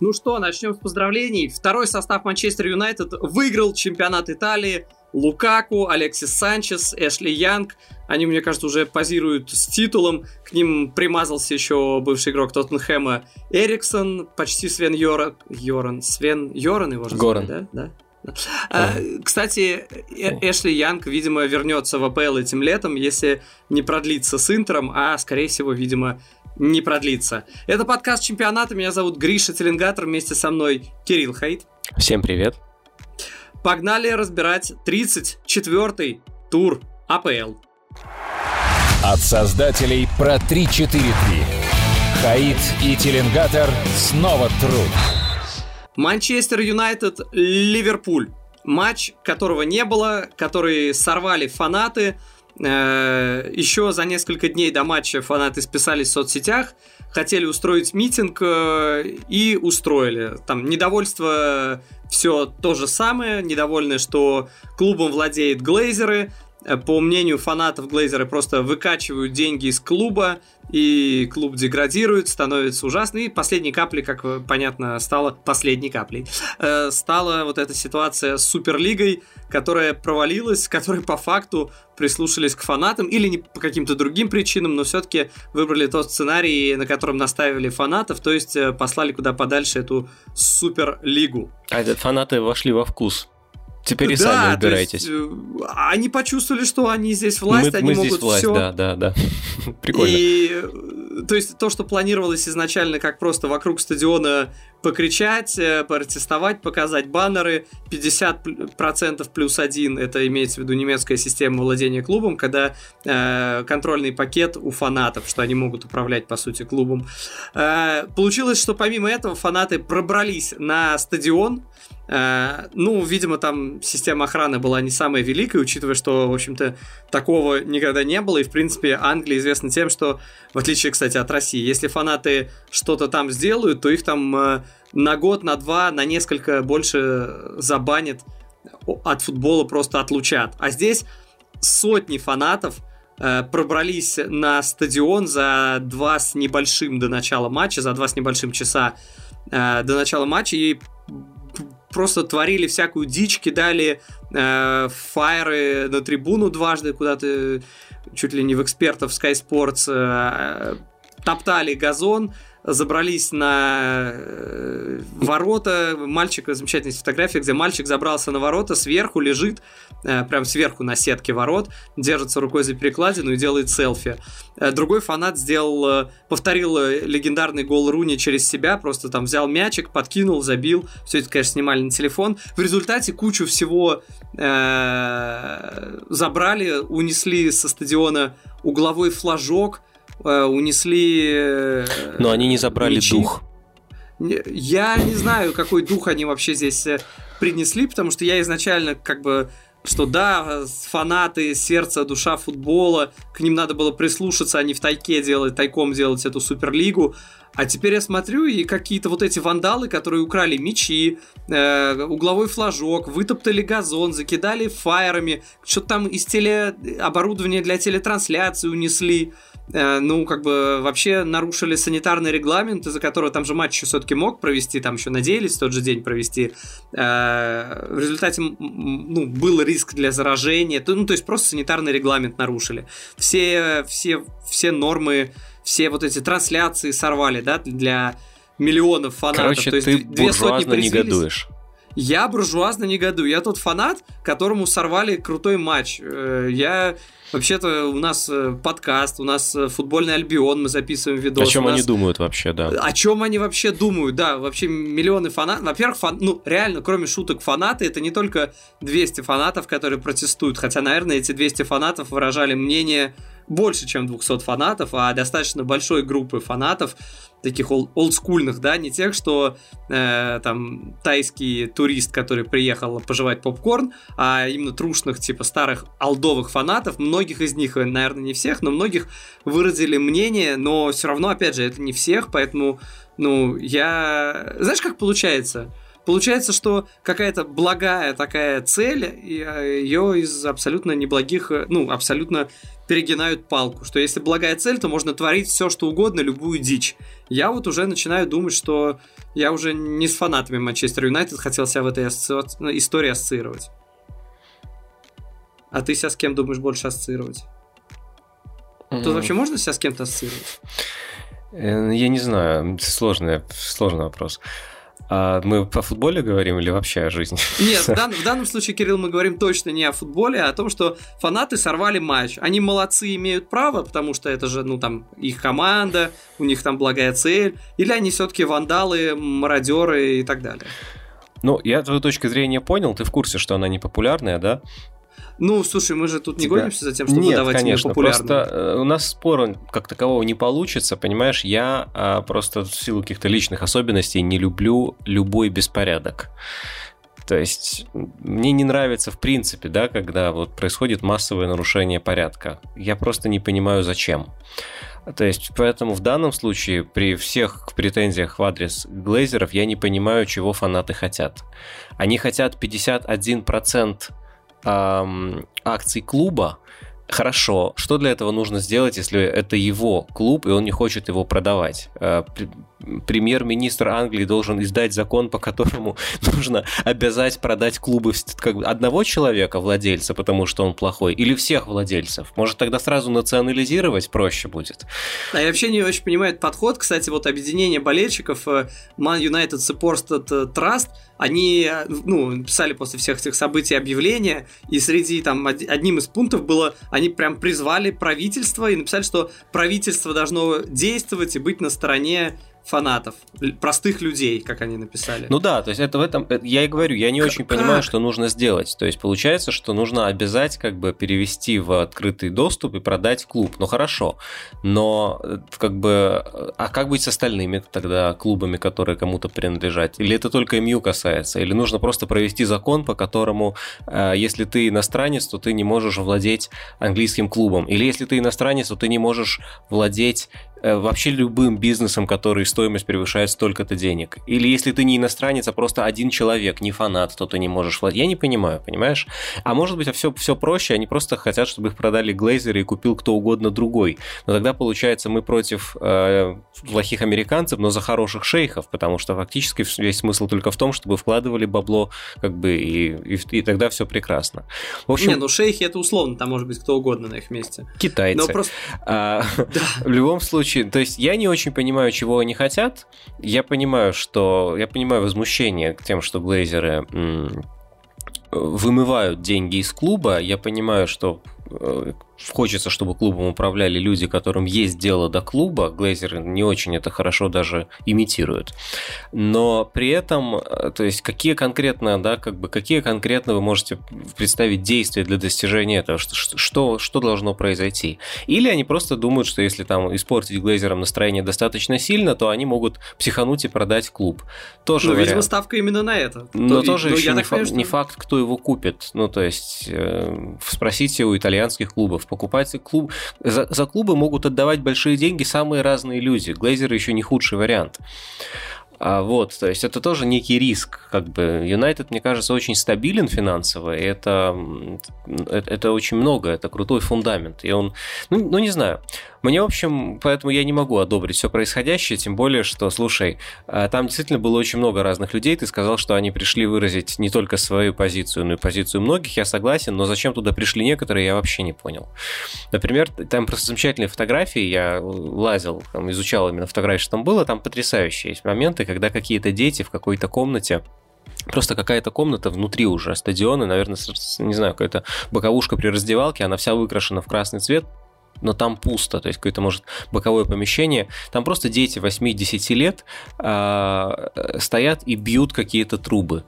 Ну что, начнем с поздравлений. Второй состав Манчестер Юнайтед выиграл чемпионат Италии. Лукаку, Алексис Санчес, Эшли Янг. Они, мне кажется, уже позируют с титулом. К ним примазался еще бывший игрок Тоттенхэма Эриксон, почти Свен Йора... Йоран. Свен Йоран его же Горан. да? да? А, кстати, Э- Эшли Янг, видимо, вернется в АПЛ этим летом, если не продлится с Интером, а, скорее всего, видимо, не продлится. Это подкаст чемпионата. Меня зовут Гриша Теленгатор. Вместе со мной Кирилл Хайт. Всем привет. Погнали разбирать 34-й тур АПЛ. От создателей про 343. Хаид и Теленгатор снова труд. Манчестер Юнайтед, Ливерпуль. Матч, которого не было, который сорвали фанаты. Э, Еще за несколько дней до матча фанаты списались в соцсетях, хотели устроить митинг э, и устроили. Там недовольство все то же самое, недовольны, что клубом владеют глейзеры. Э, По мнению фанатов, глейзеры просто выкачивают деньги из клуба, и клуб деградирует, становится ужасно. И последней каплей, как э, понятно, стала последней каплей. э, Стала вот эта ситуация с Суперлигой, которая провалилась, которой по факту прислушались к фанатам или не по каким-то другим причинам, но все-таки выбрали тот сценарий, на котором наставили фанатов, то есть э, послали куда подальше эту Суперлигу. А фанаты вошли во вкус. Теперь и Да, сами убирайтесь. есть, э, они почувствовали, что они здесь власть, мы они мы могут здесь власть, все. да, да, да. Прикольно. И э, то есть то, что планировалось изначально как просто вокруг стадиона покричать, э, протестовать, показать баннеры, 50% плюс один, это имеется в виду немецкая система владения клубом, когда э, контрольный пакет у фанатов, что они могут управлять, по сути, клубом. Э, получилось, что помимо этого фанаты пробрались на стадион, ну, видимо, там система охраны была не самая великая, учитывая, что, в общем-то, такого никогда не было. И, в принципе, Англия известна тем, что, в отличие, кстати, от России, если фанаты что-то там сделают, то их там э, на год, на два, на несколько больше забанят от футбола, просто отлучат. А здесь сотни фанатов э, пробрались на стадион за два с небольшим до начала матча, за два с небольшим часа э, до начала матча и просто творили всякую дичь, кидали э, фаеры на трибуну дважды куда-то, чуть ли не в экспертов Sky Sports, э, топтали газон, забрались на э, ворота. Мальчик, замечательная фотография, где мальчик забрался на ворота, сверху лежит, э, прям сверху на сетке ворот, держится рукой за перекладину и делает селфи. Э, другой фанат сделал, повторил легендарный гол Руни через себя, просто там взял мячик, подкинул, забил. Все это, конечно, снимали на телефон. В результате кучу всего забрали, унесли со стадиона угловой флажок, унесли... э, Но они не забрали мячи. дух. Я не знаю, какой дух они вообще здесь э, принесли, потому что я изначально как бы что да, э, фанаты, сердце, душа футбола, к ним надо было прислушаться, а не в тайке делать, тайком делать эту суперлигу. А теперь я смотрю, и какие-то вот эти вандалы, которые украли мячи, э, угловой флажок, вытоптали газон, закидали фаерами, что-то там из теле... оборудования для телетрансляции унесли. Э, ну, как бы вообще нарушили санитарный регламент, из-за которого там же матч еще все-таки мог провести, там еще надеялись в тот же день провести. Э, в результате ну, был риск для заражения, ну, то есть просто санитарный регламент нарушили. Все, все, все нормы, все вот эти трансляции сорвали, да, для миллионов фанатов. Короче, То есть ты две сотни негодуешь. Я буржуазно негодую. Я тот фанат, которому сорвали крутой матч. Э, Я вообще-то у нас э, подкаст, у нас э, футбольный альбион, мы записываем видос. О чем нас- они думают вообще, да? о чем они вообще думают? Да, вообще миллионы фанатов. Во-первых, фан- ну, реально, кроме шуток, фанаты это не только 200 фанатов, которые протестуют. Хотя, наверное, эти 200 фанатов выражали мнение больше, чем 200 фанатов, а достаточно большой группы фанатов, таких ол- олдскульных, да, не тех, что э, там тайский турист, который приехал пожевать попкорн, а именно трушных, типа старых алдовых фанатов. Многих из них, э, наверное, не всех, но многих выразили мнение, но все равно, опять же, это не всех, поэтому, ну, я... Знаешь, как получается? Получается, что какая-то благая такая цель, ее из абсолютно неблагих, ну, абсолютно перегинают палку, что если благая цель, то можно творить все, что угодно, любую дичь. Я вот уже начинаю думать, что я уже не с фанатами Манчестер Юнайтед хотел себя в этой асоци... истории ассоциировать. А ты себя с кем думаешь больше ассоциировать? Mm-hmm. Тут вообще можно себя с кем-то ассоциировать? Э, я не знаю, сложный, сложный вопрос. А мы по футболе говорим или вообще о жизни? Нет, в, дан, в данном случае, Кирилл, мы говорим точно не о футболе, а о том, что фанаты сорвали матч. Они молодцы, имеют право, потому что это же, ну, там, их команда, у них там благая цель. Или они все-таки вандалы, мародеры и так далее. Ну, я твою точку зрения понял, ты в курсе, что она не популярная, да? Ну, слушай, мы же тут не Тебя... гонимся за тем, чтобы Нет, давать конечно, просто э, у нас спора как такового не получится, понимаешь? Я а, просто в силу каких-то личных особенностей не люблю любой беспорядок. То есть мне не нравится в принципе, да, когда вот происходит массовое нарушение порядка. Я просто не понимаю, зачем. То есть, поэтому в данном случае при всех претензиях в адрес глейзеров я не понимаю, чего фанаты хотят. Они хотят 51% эм, акций клуба, Хорошо, что для этого нужно сделать, если это его клуб, и он не хочет его продавать? Премьер-министр Англии должен издать закон, по которому нужно обязать продать клубы как одного человека, владельца, потому что он плохой, или всех владельцев? Может, тогда сразу национализировать проще будет? А я вообще не очень понимаю этот подход. Кстати, вот объединение болельщиков э, Man United Supported Trust, они э, ну, писали после всех этих событий объявления, и среди там одним из пунктов было, они прям призвали правительство и написали, что правительство должно действовать и быть на стороне фанатов, простых людей, как они написали. Ну да, то есть это в этом, э, я и говорю, я не очень понимаю, что нужно сделать. То есть получается, что нужно обязать как бы перевести в открытый доступ и продать клуб. Ну хорошо, но э, как бы, а как быть с остальными тогда клубами, которые кому-то принадлежат? Или это только МЮ касается? Или нужно просто провести закон, по которому, э, если ты иностранец, то ты не можешь владеть английским клубом? Или если ты иностранец, то ты не можешь владеть вообще любым бизнесом, который стоимость превышает столько-то денег. Или если ты не иностранец, а просто один человек, не фанат, то ты не можешь владеть. Я не понимаю, понимаешь? А может быть, все, все проще, они просто хотят, чтобы их продали глейзеры и купил кто угодно другой. Но тогда, получается, мы против э, плохих американцев, но за хороших шейхов, потому что фактически весь смысл только в том, чтобы вкладывали бабло, как бы, и, и, и тогда все прекрасно. В общем, не, ну шейхи это условно, там может быть кто угодно на их месте. Китайцы. Но просто... а, да. В любом случае, случае, то есть я не очень понимаю, чего они хотят. Я понимаю, что я понимаю возмущение к тем, что глейзеры вымывают деньги из клуба. Я понимаю, что хочется, чтобы клубом управляли люди, которым есть дело до клуба. Глейзеры не очень это хорошо даже имитируют. Но при этом, э, то есть какие конкретно, да, как бы какие конкретно вы можете представить действия для достижения этого? Что, что, что должно произойти? Или они просто думают, что если там испортить глейзерам настроение достаточно сильно, то они могут психануть и продать клуб. Тоже ну, видимо, ставка именно на это. Но то, тоже ну, еще не, факт, что... не факт, кто его купит. Ну, то есть, э, спросите у итальянских клубов, покупать клуб. За, за клубы могут отдавать большие деньги самые разные люди. Глейзеры еще не худший вариант. А вот, то есть это тоже некий риск. Как бы Юнайтед, мне кажется, очень стабилен финансово, и это, это, это очень много, это крутой фундамент. И он, ну, ну не знаю, мне, в общем, поэтому я не могу одобрить все происходящее, тем более, что, слушай, а, там действительно было очень много разных людей, ты сказал, что они пришли выразить не только свою позицию, но и позицию многих, я согласен, но зачем туда пришли некоторые, я вообще не понял. Например, там просто замечательные фотографии, я лазил, там, изучал именно фотографии, что там было, там потрясающие есть моменты, когда какие-то дети в какой-то комнате Просто какая-то комната внутри уже стадиона, наверное, не знаю, какая-то боковушка при раздевалке, она вся выкрашена в красный цвет, но там пусто, то есть какое-то, может, боковое помещение. Там просто дети 8-10 лет э, стоят и бьют какие-то трубы.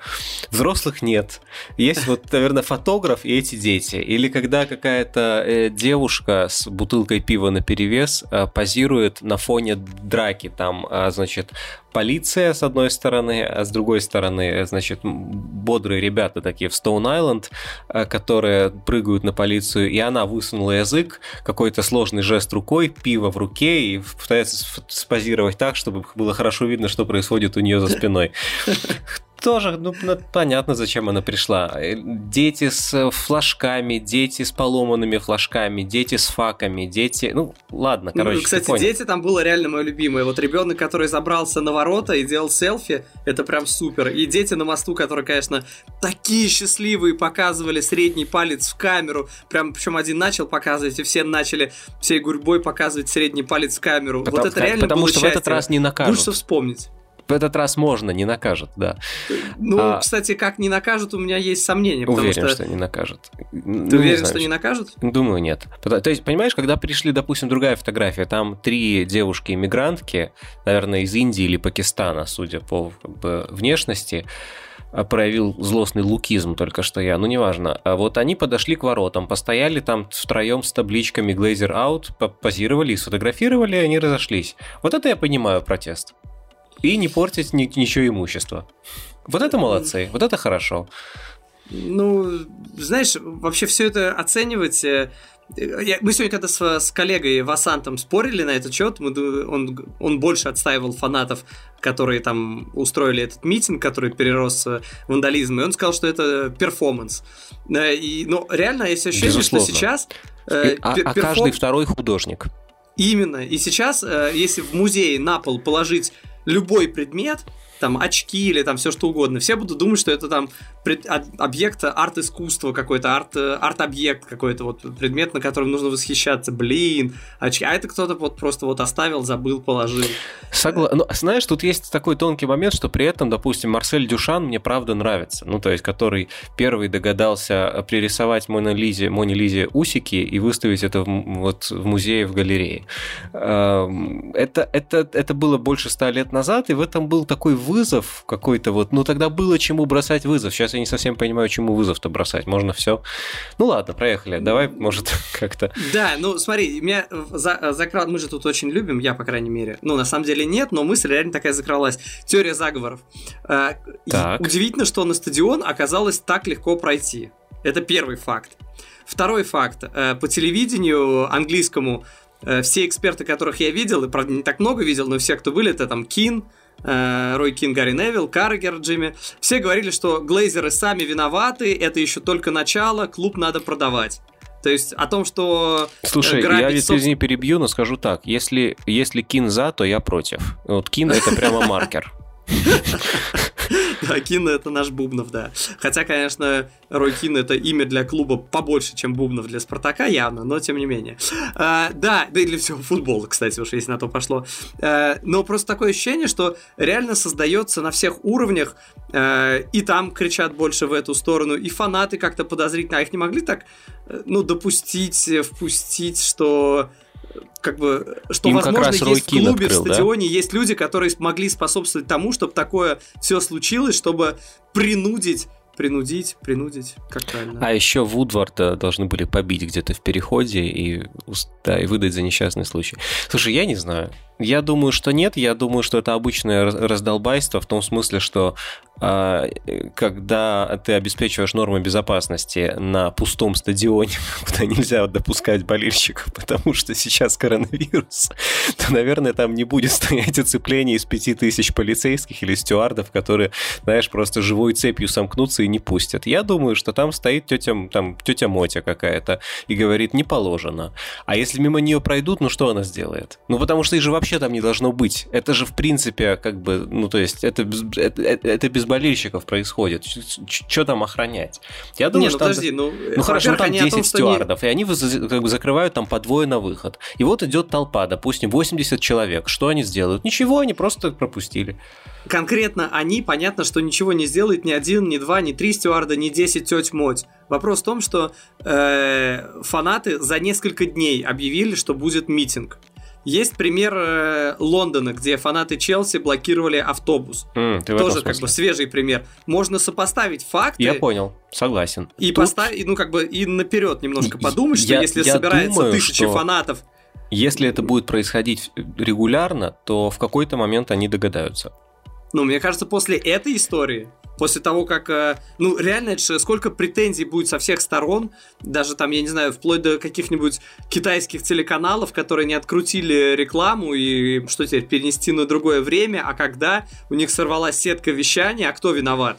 Взрослых нет. Есть вот, наверное, фотограф и эти дети. Или когда какая-то э, девушка с бутылкой пива на перевес э, позирует на фоне драки. Там, э, значит, полиция с одной стороны, а с другой стороны, значит, бодрые ребята такие в Стоун-Айленд, э, которые прыгают на полицию, и она высунула язык, какой-то сложный жест рукой, пиво в руке, и пытается спозировать так, чтобы было хорошо видно, что происходит у нее за спиной тоже, ну, понятно, зачем она пришла. Э, дети с флажками, дети с поломанными флажками, дети с факами, дети... Ну, ладно, ну, короче, ну, Кстати, дети там было реально мое любимое. Вот ребенок, который забрался на ворота и делал селфи, это прям супер. И дети на мосту, которые, конечно, такие счастливые, показывали средний палец в камеру. Прям, причем один начал показывать, и все начали всей гурьбой показывать средний палец в камеру. Потому, вот это реально Потому было что счастье. в этот раз не накажут. Лучше вспомнить в этот раз можно, не накажут, да. Ну, а, кстати, как не накажут, у меня есть сомнения. Уверен, что... что не накажут. Ты ну, уверен, не что не накажут? Думаю, нет. То есть, понимаешь, когда пришли, допустим, другая фотография, там три девушки-иммигрантки, наверное, из Индии или Пакистана, судя по как бы, внешности, а, проявил злостный лукизм только что я, ну неважно. А вот они подошли к воротам, постояли там втроем с табличками Glazer Out, позировали и сфотографировали, и они разошлись. Вот это я понимаю протест и не портить ни, ничего имущества. Вот это молодцы, вот это хорошо. Ну, знаешь, вообще все это оценивать... Э, я, мы сегодня когда с, с коллегой Васантом спорили на этот счет, мы, он, он больше отстаивал фанатов, которые там устроили этот митинг, который перерос в вандализм, и он сказал, что это перформанс. Э, и, ну, реально есть ощущение, Безусловно. что сейчас... Э, а, а каждый второй художник. Именно. И сейчас, э, если в музее на пол положить любой предмет, там очки или там все что угодно, все будут думать, что это там пред, объект арт-искусства какой-то, арт, арт-объект какой-то, вот предмет, на котором нужно восхищаться, блин, очки, а это кто-то вот просто вот оставил, забыл, положил. Согла... Ну, знаешь, тут есть такой тонкий момент, что при этом, допустим, Марсель Дюшан мне правда нравится, ну, то есть, который первый догадался пририсовать Моне Лизе, Моне Лизе усики и выставить это в, вот в музее, в галерее. Эм, это, это, это было больше ста лет назад, и в этом был такой вызов какой-то вот, ну, тогда было чему бросать вызов. Сейчас я не совсем понимаю, чему вызов-то бросать. Можно все. Ну ладно, проехали. Давай, может, как-то. Да, ну смотри, меня за, закрал, мы же тут очень любим, я, по крайней мере. Ну, на самом деле нет, но мысль реально такая закралась. Теория заговоров. Э, так. Удивительно, что на стадион оказалось так легко пройти. Это первый факт. Второй факт. Э, по телевидению английскому э, все эксперты, которых я видел, и правда не так много видел, но все, кто были, это там Кин, Рой Кин, Гарри Невилл, Каррегер, Джимми, все говорили, что глейзеры сами виноваты, это еще только начало, клуб надо продавать. То есть о том, что... Э, Слушай, я ведь соб... извини, перебью, но скажу так. Если, если Кин за, то я против. Вот Кин это прямо маркер. Да, Кин это наш Бубнов, да. Хотя, конечно, Рой Кин это имя для клуба побольше, чем Бубнов для Спартака, явно, но тем не менее. А, да, да и для всего футбола, кстати, уж если на то пошло. А, но просто такое ощущение, что реально создается на всех уровнях, а, и там кричат больше в эту сторону, и фанаты как-то подозрительно, а их не могли так, э, ну, допустить, впустить, что как бы, что, Им возможно, есть в клубе, открыл, в стадионе, да? есть люди, которые смогли способствовать тому, чтобы такое все случилось, чтобы принудить принудить, принудить, как правильно. А еще Вудварда должны были побить где-то в переходе и, да, и выдать за несчастный случай. Слушай, я не знаю. Я думаю, что нет. Я думаю, что это обычное раздолбайство в том смысле, что а, когда ты обеспечиваешь нормы безопасности на пустом стадионе, куда нельзя допускать болельщиков, потому что сейчас коронавирус, то, наверное, там не будет стоять оцепление из пяти тысяч полицейских или стюардов, которые, знаешь, просто живой цепью сомкнутся и не пустят. Я думаю, что там стоит тетя, там, тетя Мотя какая-то и говорит, не положено. А если мимо нее пройдут, ну что она сделает? Ну, потому что их же вообще там не должно быть. Это же, в принципе, как бы, ну, то есть, это, это, это без болельщиков происходит. Что там охранять? Я думаю, не, ну, что подожди, там... ну, ну хорошо, ну, там 10 том, стюардов, не... и они как бы закрывают там по двое на выход. И вот идет толпа, допустим, 80 человек. Что они сделают? Ничего, они просто пропустили. Конкретно они, понятно, что ничего не сделает ни один, ни два, ни три стюарда, ни 10 теть Моть. Вопрос в том, что э, фанаты за несколько дней объявили, что будет митинг. Есть пример э, Лондона, где фанаты Челси блокировали автобус. Mm, Тоже как бы свежий пример. Можно сопоставить факты. Я понял, согласен. И Тут... поставить, ну как бы и наперед немножко подумать, что я, если я собирается думаю, тысячи что... фанатов. Если это будет происходить регулярно, то в какой-то момент они догадаются. Ну, мне кажется, после этой истории после того, как, э, ну, реально, это же сколько претензий будет со всех сторон, даже там, я не знаю, вплоть до каких-нибудь китайских телеканалов, которые не открутили рекламу и что теперь, перенести на другое время, а когда у них сорвалась сетка вещания, а кто виноват?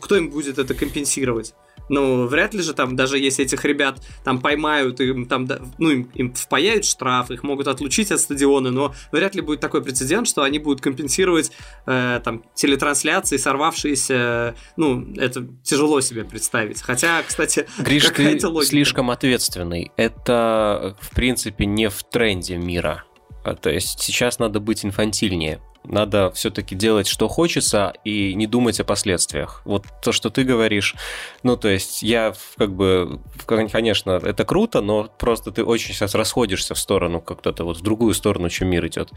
Кто им будет это компенсировать? Ну, вряд ли же там, даже если этих ребят там поймают, им там, ну, им, им впаяют штраф, их могут отлучить от стадиона, но вряд ли будет такой прецедент, что они будут компенсировать э, там телетрансляции, сорвавшиеся, ну, это тяжело себе представить. Хотя, кстати, Гриш, ты логика. слишком ответственный. Это, в принципе, не в тренде мира. А, то есть сейчас надо быть инфантильнее. Надо все-таки делать, что хочется, и не думать о последствиях. Вот то, что ты говоришь, ну, то есть я как бы, конечно, это круто, но просто ты очень сейчас расходишься в сторону, как-то вот в другую сторону, чем мир идет.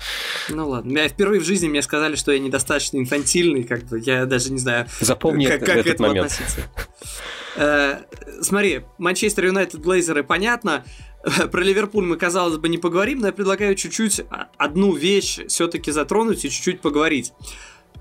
Ну ладно, я впервые в жизни мне сказали, что я недостаточно инфантильный, как бы я даже не знаю, Запомни как, как этот к этому момент. относиться. Э, смотри, Манчестер Юнайтед Глейзеры понятно, Про Ливерпуль мы, казалось бы, не поговорим, но я предлагаю чуть-чуть одну вещь все-таки затронуть и чуть-чуть поговорить.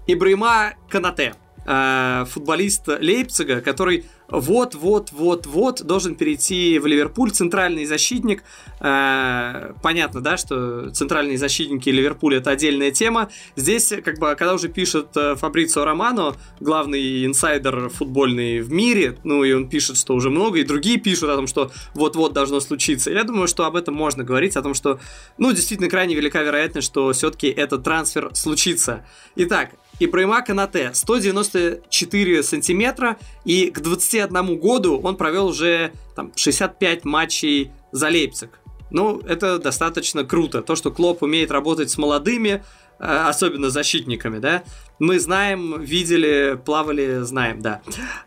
Ибрайма Канате, э, футболист Лейпцига, который вот-вот-вот-вот должен перейти в Ливерпуль, центральный защитник. Э, понятно, да, что центральные защитники Ливерпуля это отдельная тема. Здесь, как бы, когда уже пишет э, Фабрицио Романо, главный инсайдер футбольный в мире, ну и он пишет, что уже много, и другие пишут о том, что вот-вот должно случиться. Я думаю, что об этом можно говорить, о том, что, ну, действительно, крайне велика вероятность, что все-таки этот трансфер случится. Итак, Ибрайма Канате 194 сантиметра, и к 21 году он провел уже там, 65 матчей за Лейпциг. Ну, это достаточно круто. То, что Клоп умеет работать с молодыми, э, особенно защитниками, да, мы знаем, видели, плавали, знаем, да.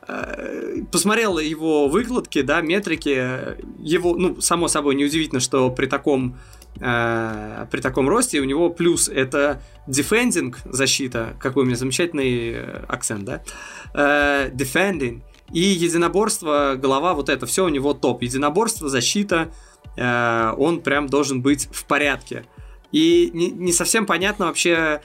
Э, посмотрел его выкладки, да, метрики, его, ну, само собой, неудивительно, что при таком при таком росте у него плюс это defending защита, какой у меня замечательный э, акцент, да, э, defending, и единоборство, голова, вот это все у него топ. Единоборство, защита, э, он прям должен быть в порядке. И не, не совсем понятно вообще,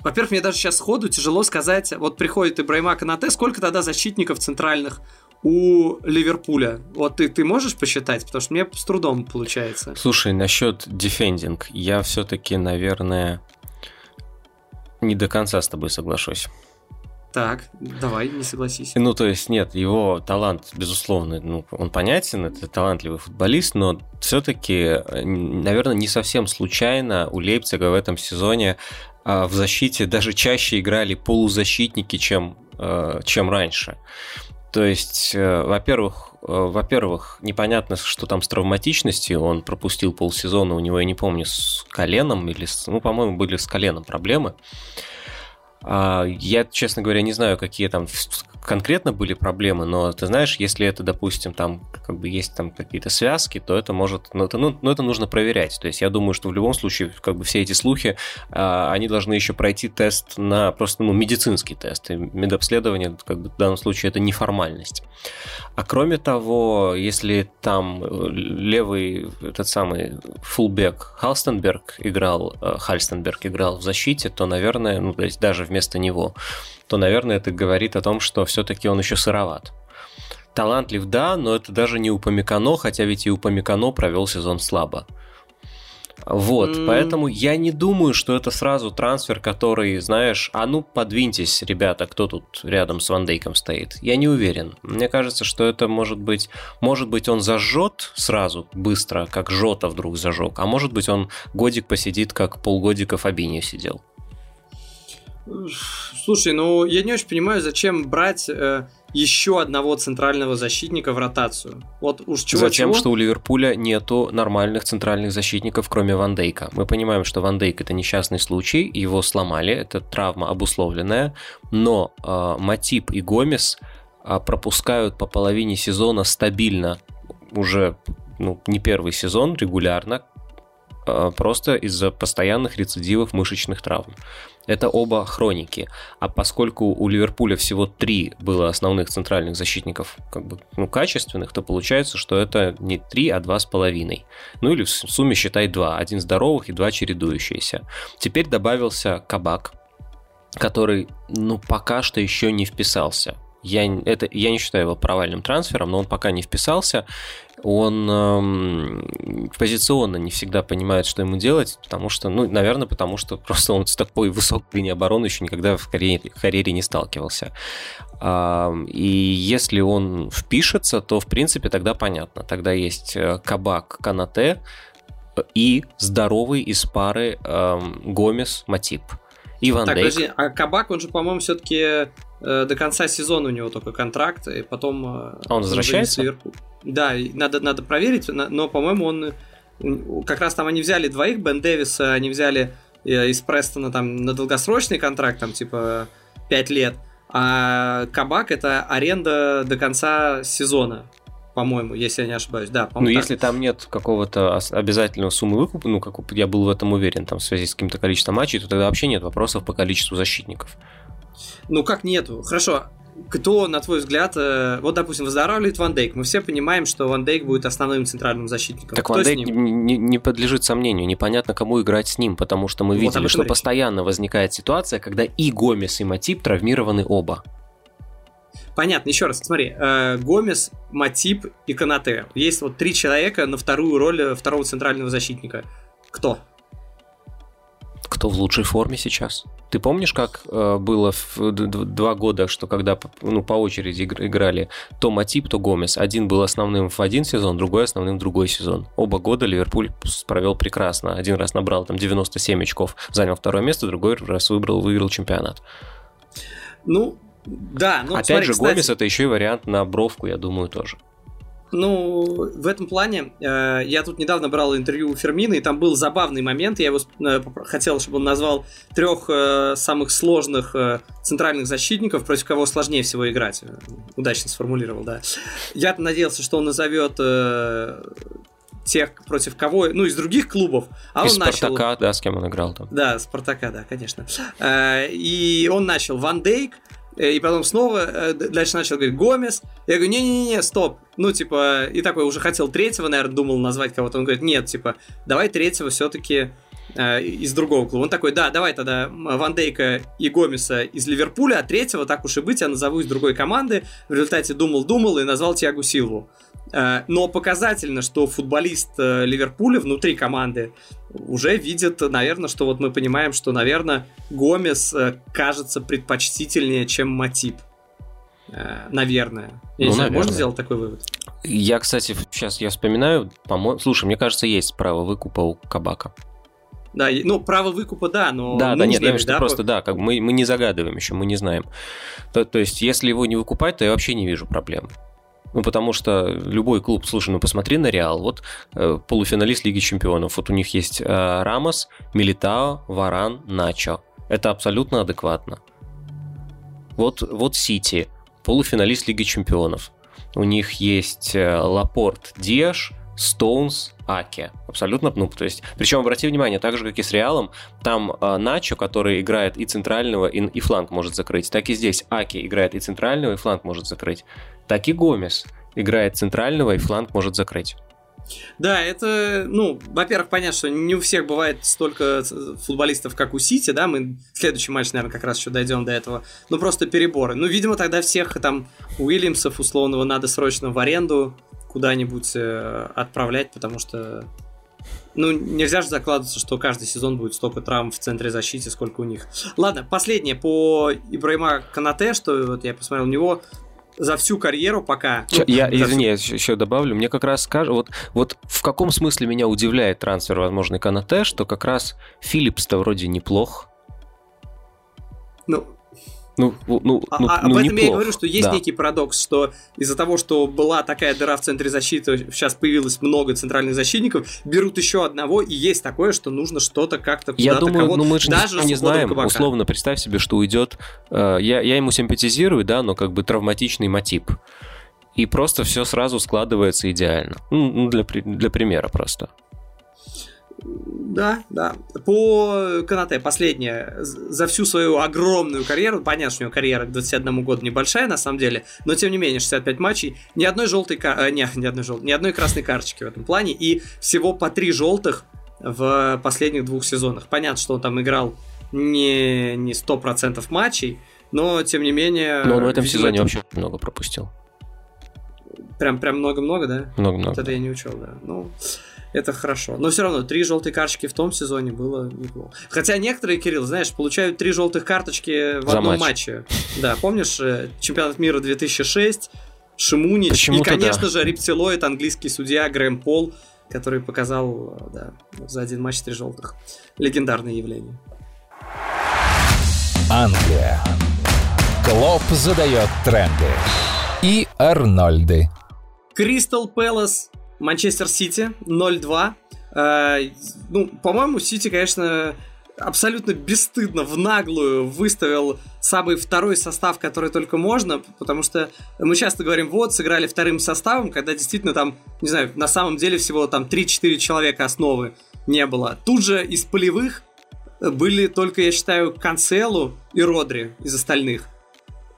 во-первых, мне даже сейчас сходу тяжело сказать, вот приходит Ибрайма Канате, сколько тогда защитников центральных у Ливерпуля? Вот ты, ты можешь посчитать? Потому что мне с трудом получается. Слушай, насчет дефендинг, я все-таки, наверное, не до конца с тобой соглашусь. Так, давай, не согласись. Ну, то есть, нет, его талант, безусловно, ну, он понятен, это талантливый футболист, но все-таки, наверное, не совсем случайно у Лейпцига в этом сезоне а, в защите даже чаще играли полузащитники, чем, а, чем раньше. То есть, э, во-первых, э, во-первых, непонятно, что там с травматичностью. Он пропустил полсезона, у него, я не помню, с коленом или, с, ну, по-моему, были с коленом проблемы. Я, честно говоря, не знаю, какие там конкретно были проблемы, но ты знаешь, если это, допустим, там как бы есть там какие-то связки, то это может, ну это, ну, ну, это нужно проверять. То есть я думаю, что в любом случае, как бы все эти слухи, а, они должны еще пройти тест на просто, ну, медицинский тест. И медобследование, как бы в данном случае, это неформальность. А кроме того, если там э, левый, этот самый фулбек Халстенберг играл, э, Хальстенберг играл в защите, то, наверное, ну, то есть даже вместо него, то, наверное, это говорит о том, что все-таки он еще сыроват. Талантлив, да, но это даже не Упамекано, хотя ведь и Упамекано провел сезон слабо. Вот, mm. поэтому я не думаю, что это сразу трансфер, который, знаешь, а ну подвиньтесь, ребята, кто тут рядом с Ван Дейком стоит. Я не уверен. Мне кажется, что это может быть, может быть он зажжет сразу, быстро, как Жота вдруг зажег, а может быть он годик посидит, как полгодика Фабиньо сидел. Слушай, ну я не очень понимаю, зачем брать э, еще одного центрального защитника в ротацию. Вот уж чего Затем, чего? что у Ливерпуля нету нормальных центральных защитников, кроме Ван Дейка. Мы понимаем, что Ван Дейк это несчастный случай, его сломали, это травма обусловленная, но э, Матип и Гомес э, пропускают по половине сезона стабильно уже ну, не первый сезон регулярно, э, просто из-за постоянных рецидивов мышечных травм. Это оба хроники. А поскольку у Ливерпуля всего три было основных центральных защитников как бы, ну, качественных, то получается, что это не три, а два с половиной. Ну или в сумме считай два. Один здоровых и два чередующиеся. Теперь добавился Кабак, который Ну, пока что еще не вписался. Я, это, я не считаю его провальным трансфером, но он пока не вписался. Он эм, позиционно не всегда понимает, что ему делать, потому что, ну, наверное, потому что просто он с такой высокой линией обороны еще никогда в карьере, в карьере не сталкивался. Эм, и если он впишется, то, в принципе, тогда понятно. Тогда есть э, Кабак, Канате и здоровый из пары эм, Гомес, Матип. И Ван так, Дейк. Подожди, а Кабак, он же, по-моему, все-таки Э, до конца сезона у него только контракт, и потом... Э, а он возвращается? Да, надо, надо проверить, но, по-моему, он... Как раз там они взяли двоих, Бен Дэвиса, они взяли э, из Престона там на долгосрочный контракт, там типа 5 лет, а Кабак это аренда до конца сезона по-моему, если я не ошибаюсь. Да, ну, если там нет какого-то обязательного суммы выкупа, ну, как я был в этом уверен, там, в связи с каким-то количеством матчей, то тогда вообще нет вопросов по количеству защитников. Ну как нету? Хорошо, кто, на твой взгляд, э, вот, допустим, выздоравливает Ван Дейк, мы все понимаем, что Ван Дейк будет основным центральным защитником. Так кто Ван Дейк не, не подлежит сомнению, непонятно, кому играть с ним, потому что мы вот видели, что речь. постоянно возникает ситуация, когда и Гомес, и Матип травмированы оба. Понятно, еще раз, смотри, э, Гомес, Матип и Канате. Есть вот три человека на вторую роль э, второго центрального защитника. Кто? Кто в лучшей форме сейчас? Ты помнишь, как э, было в два года, что когда ну, по очереди играли то Матип, то Гомес. Один был основным в один сезон, другой основным в другой сезон. Оба года Ливерпуль провел прекрасно. Один раз набрал там 97 очков, занял второе место, другой раз выбрал, выиграл чемпионат. Ну, да, ну Опять смотри, же, кстати... Гомес это еще и вариант на бровку, я думаю, тоже. Ну, в этом плане э, я тут недавно брал интервью у Фермина, и там был забавный момент. Я его э, хотел, чтобы он назвал трех э, самых сложных э, центральных защитников, против кого сложнее всего играть. Удачно сформулировал, да. Я надеялся, что он назовет э, тех, против кого, ну, из других клубов. А из он Спартака, начал... да, с кем он играл там. Да, Спартака, да, конечно. Э, и он начал Ван Дейк, и потом снова э, дальше начал говорить Гомес. Я говорю, не-не-не, стоп. Ну, типа, и такой уже хотел третьего, наверное, думал назвать кого-то. Он говорит, нет, типа, давай третьего все-таки э, из другого клуба. Он такой, да, давай тогда Ван Дейка и Гомеса из Ливерпуля, а третьего, так уж и быть, я назову из другой команды. В результате думал-думал и назвал Тиагу Силву. Э, но показательно, что футболист э, Ливерпуля внутри команды уже видит, наверное, что вот мы понимаем, что, наверное, Гомес э, кажется предпочтительнее, чем Матип. Наверное. Я ну, знаю, можно сделать такой вывод? Я, кстати, сейчас я вспоминаю, по-моему, слушай, мне кажется, есть право выкупа у Кабака. Да, ну, право выкупа, да, но... Да, да, нет, я имею в виду просто, да, как мы, мы не загадываем еще, мы не знаем. То, то есть, если его не выкупать, то я вообще не вижу проблем. Ну, потому что любой клуб, слушай, ну посмотри на Реал, вот э, полуфиналист Лиги Чемпионов, вот у них есть э, Рамос, Милитао, Варан, Начо. Это абсолютно адекватно. Вот, вот Сити, полуфиналист Лиги Чемпионов. У них есть э, Лапорт, Диаш, Стоунс, Аки. Абсолютно, ну, то есть, причем, обрати внимание, так же, как и с Реалом, там э, Начо, который играет и центрального, и, и фланг может закрыть, так и здесь Аки играет и центрального, и фланг может закрыть так и Гомес играет центрального и фланг может закрыть. Да, это, ну, во-первых, понятно, что не у всех бывает столько футболистов, как у Сити, да, мы в следующий матч, наверное, как раз еще дойдем до этого, ну, просто переборы. Ну, видимо, тогда всех там Уильямсов условного надо срочно в аренду куда-нибудь э, отправлять, потому что, ну, нельзя же закладываться, что каждый сезон будет столько травм в центре защиты, сколько у них. Ладно, последнее по Ибраима Канате, что вот я посмотрел, у него за всю карьеру пока. Ну, я, извини, всю... я еще добавлю. Мне как раз скажу, вот, вот в каком смысле меня удивляет трансфер возможный Канате, что как раз Филлипс-то вроде неплох. Ну, ну, ну, а, ну, а, ну, об этом неплохо. я и говорю, что есть да. некий парадокс, что из-за того, что была такая дыра в центре защиты, сейчас появилось много центральных защитников, берут еще одного, и есть такое, что нужно что-то как-то Я думаю, ну мы же даже не знаем, кабака. условно, представь себе, что уйдет, э, я, я ему симпатизирую, да, но как бы травматичный мотив. И просто все сразу складывается идеально. Ну, для, для примера просто. Да, да. По Канате последняя. За всю свою огромную карьеру, понятно, что у него карьера к 21 году небольшая на самом деле, но тем не менее 65 матчей, ни одной желтой, э, не, ни одной желтой, ни одной красной карточки в этом плане, и всего по три желтых в последних двух сезонах. Понятно, что он там играл не, не 100% матчей, но тем не менее... Но он в этом сезоне это... вообще много пропустил. Прям, прям много-много, да? Много-много. Вот это я не учел, да. Ну, это хорошо. Но все равно, три желтые карточки в том сезоне было неплохо. Хотя некоторые, Кирилл, знаешь, получают три желтых карточки в За одном матч. матче. Да, помнишь, э, чемпионат мира 2006, Шимунич и, конечно да. же, рептилоид, английский судья Грэм Пол, который показал э, да, за один матч три желтых. Легендарное явление. Англия. Клоп задает тренды. И Арнольды. Кристал Пэлас, Манчестер Сити 0-2. Э, ну, по-моему, Сити, конечно, абсолютно бесстыдно в наглую выставил самый второй состав, который только можно, потому что мы часто говорим, вот, сыграли вторым составом, когда действительно там, не знаю, на самом деле всего там 3-4 человека основы не было. Тут же из полевых были только, я считаю, Канцелу и Родри из остальных.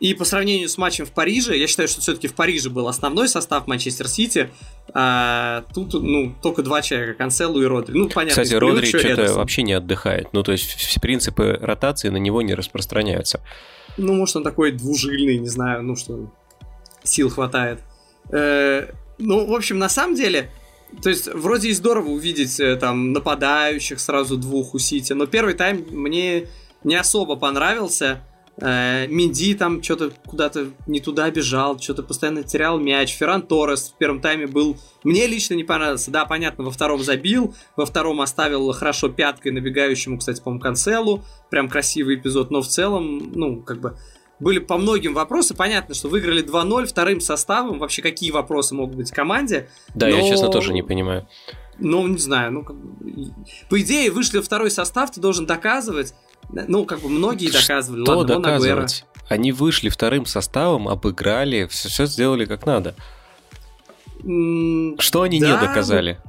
И по сравнению с матчем в Париже, я считаю, что все-таки в Париже был основной состав Манчестер Сити, а тут, ну, только два человека, Канцелу и Родри. Ну, понятно. Кстати, Родри что-то вообще не отдыхает. Ну, то есть все принципы ротации на него не распространяются. Ну, может, он такой двужильный, не знаю, ну, что сил хватает. Э, ну, в общем, на самом деле, то есть, вроде и здорово увидеть э, там нападающих сразу двух у Сити, но первый тайм мне не особо понравился. Э, Минди там что-то куда-то не туда бежал, что-то постоянно терял мяч. Ферран Торрес в первом тайме был... Мне лично не понравился. Да, понятно, во втором забил, во втором оставил хорошо пяткой набегающему, кстати, по-моему, Канцелу. Прям красивый эпизод, но в целом, ну, как бы были по многим вопросам. Понятно, что выиграли 2-0 вторым составом. Вообще, какие вопросы могут быть в команде? Да, но... я, честно, тоже не понимаю. Ну, не знаю, ну, по идее, вышли второй состав, ты должен доказывать. Ну, как бы многие доказывали. Что Ладно, доказывать? Они вышли вторым составом, обыграли, все, все сделали как надо. Что они да, не доказали?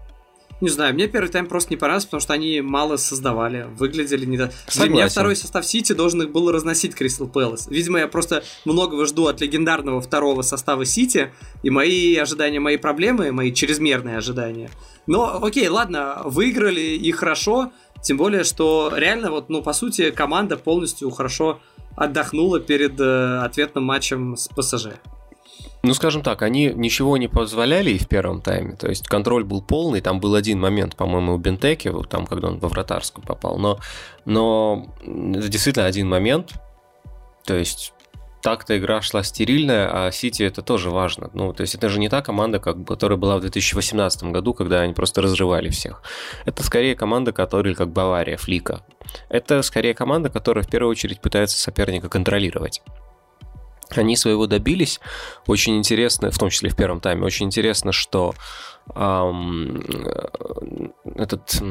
Не знаю, мне первый тайм просто не понравился, потому что они мало создавали, выглядели не... Согласен. Для меня второй состав Сити должен их был разносить Кристал Пэлас. Видимо, я просто многого жду от легендарного второго состава Сити, и мои ожидания, мои проблемы, мои чрезмерные ожидания. Но, окей, ладно, выиграли и хорошо, тем более, что реально, вот, ну, по сути, команда полностью хорошо отдохнула перед э, ответным матчем с ПСЖ. Ну, скажем так, они ничего не позволяли и в первом тайме. То есть контроль был полный. Там был один момент, по-моему, у Бентеки, вот там, когда он во вратарскую попал. Но, но действительно один момент. То есть так-то игра шла стерильная, а Сити это тоже важно. Ну, то есть это же не та команда, как, которая была в 2018 году, когда они просто разрывали всех. Это скорее команда, которая как Бавария, Флика. Это скорее команда, которая в первую очередь пытается соперника контролировать. Они своего добились. Очень интересно, в том числе в первом тайме, очень интересно, что эм, этот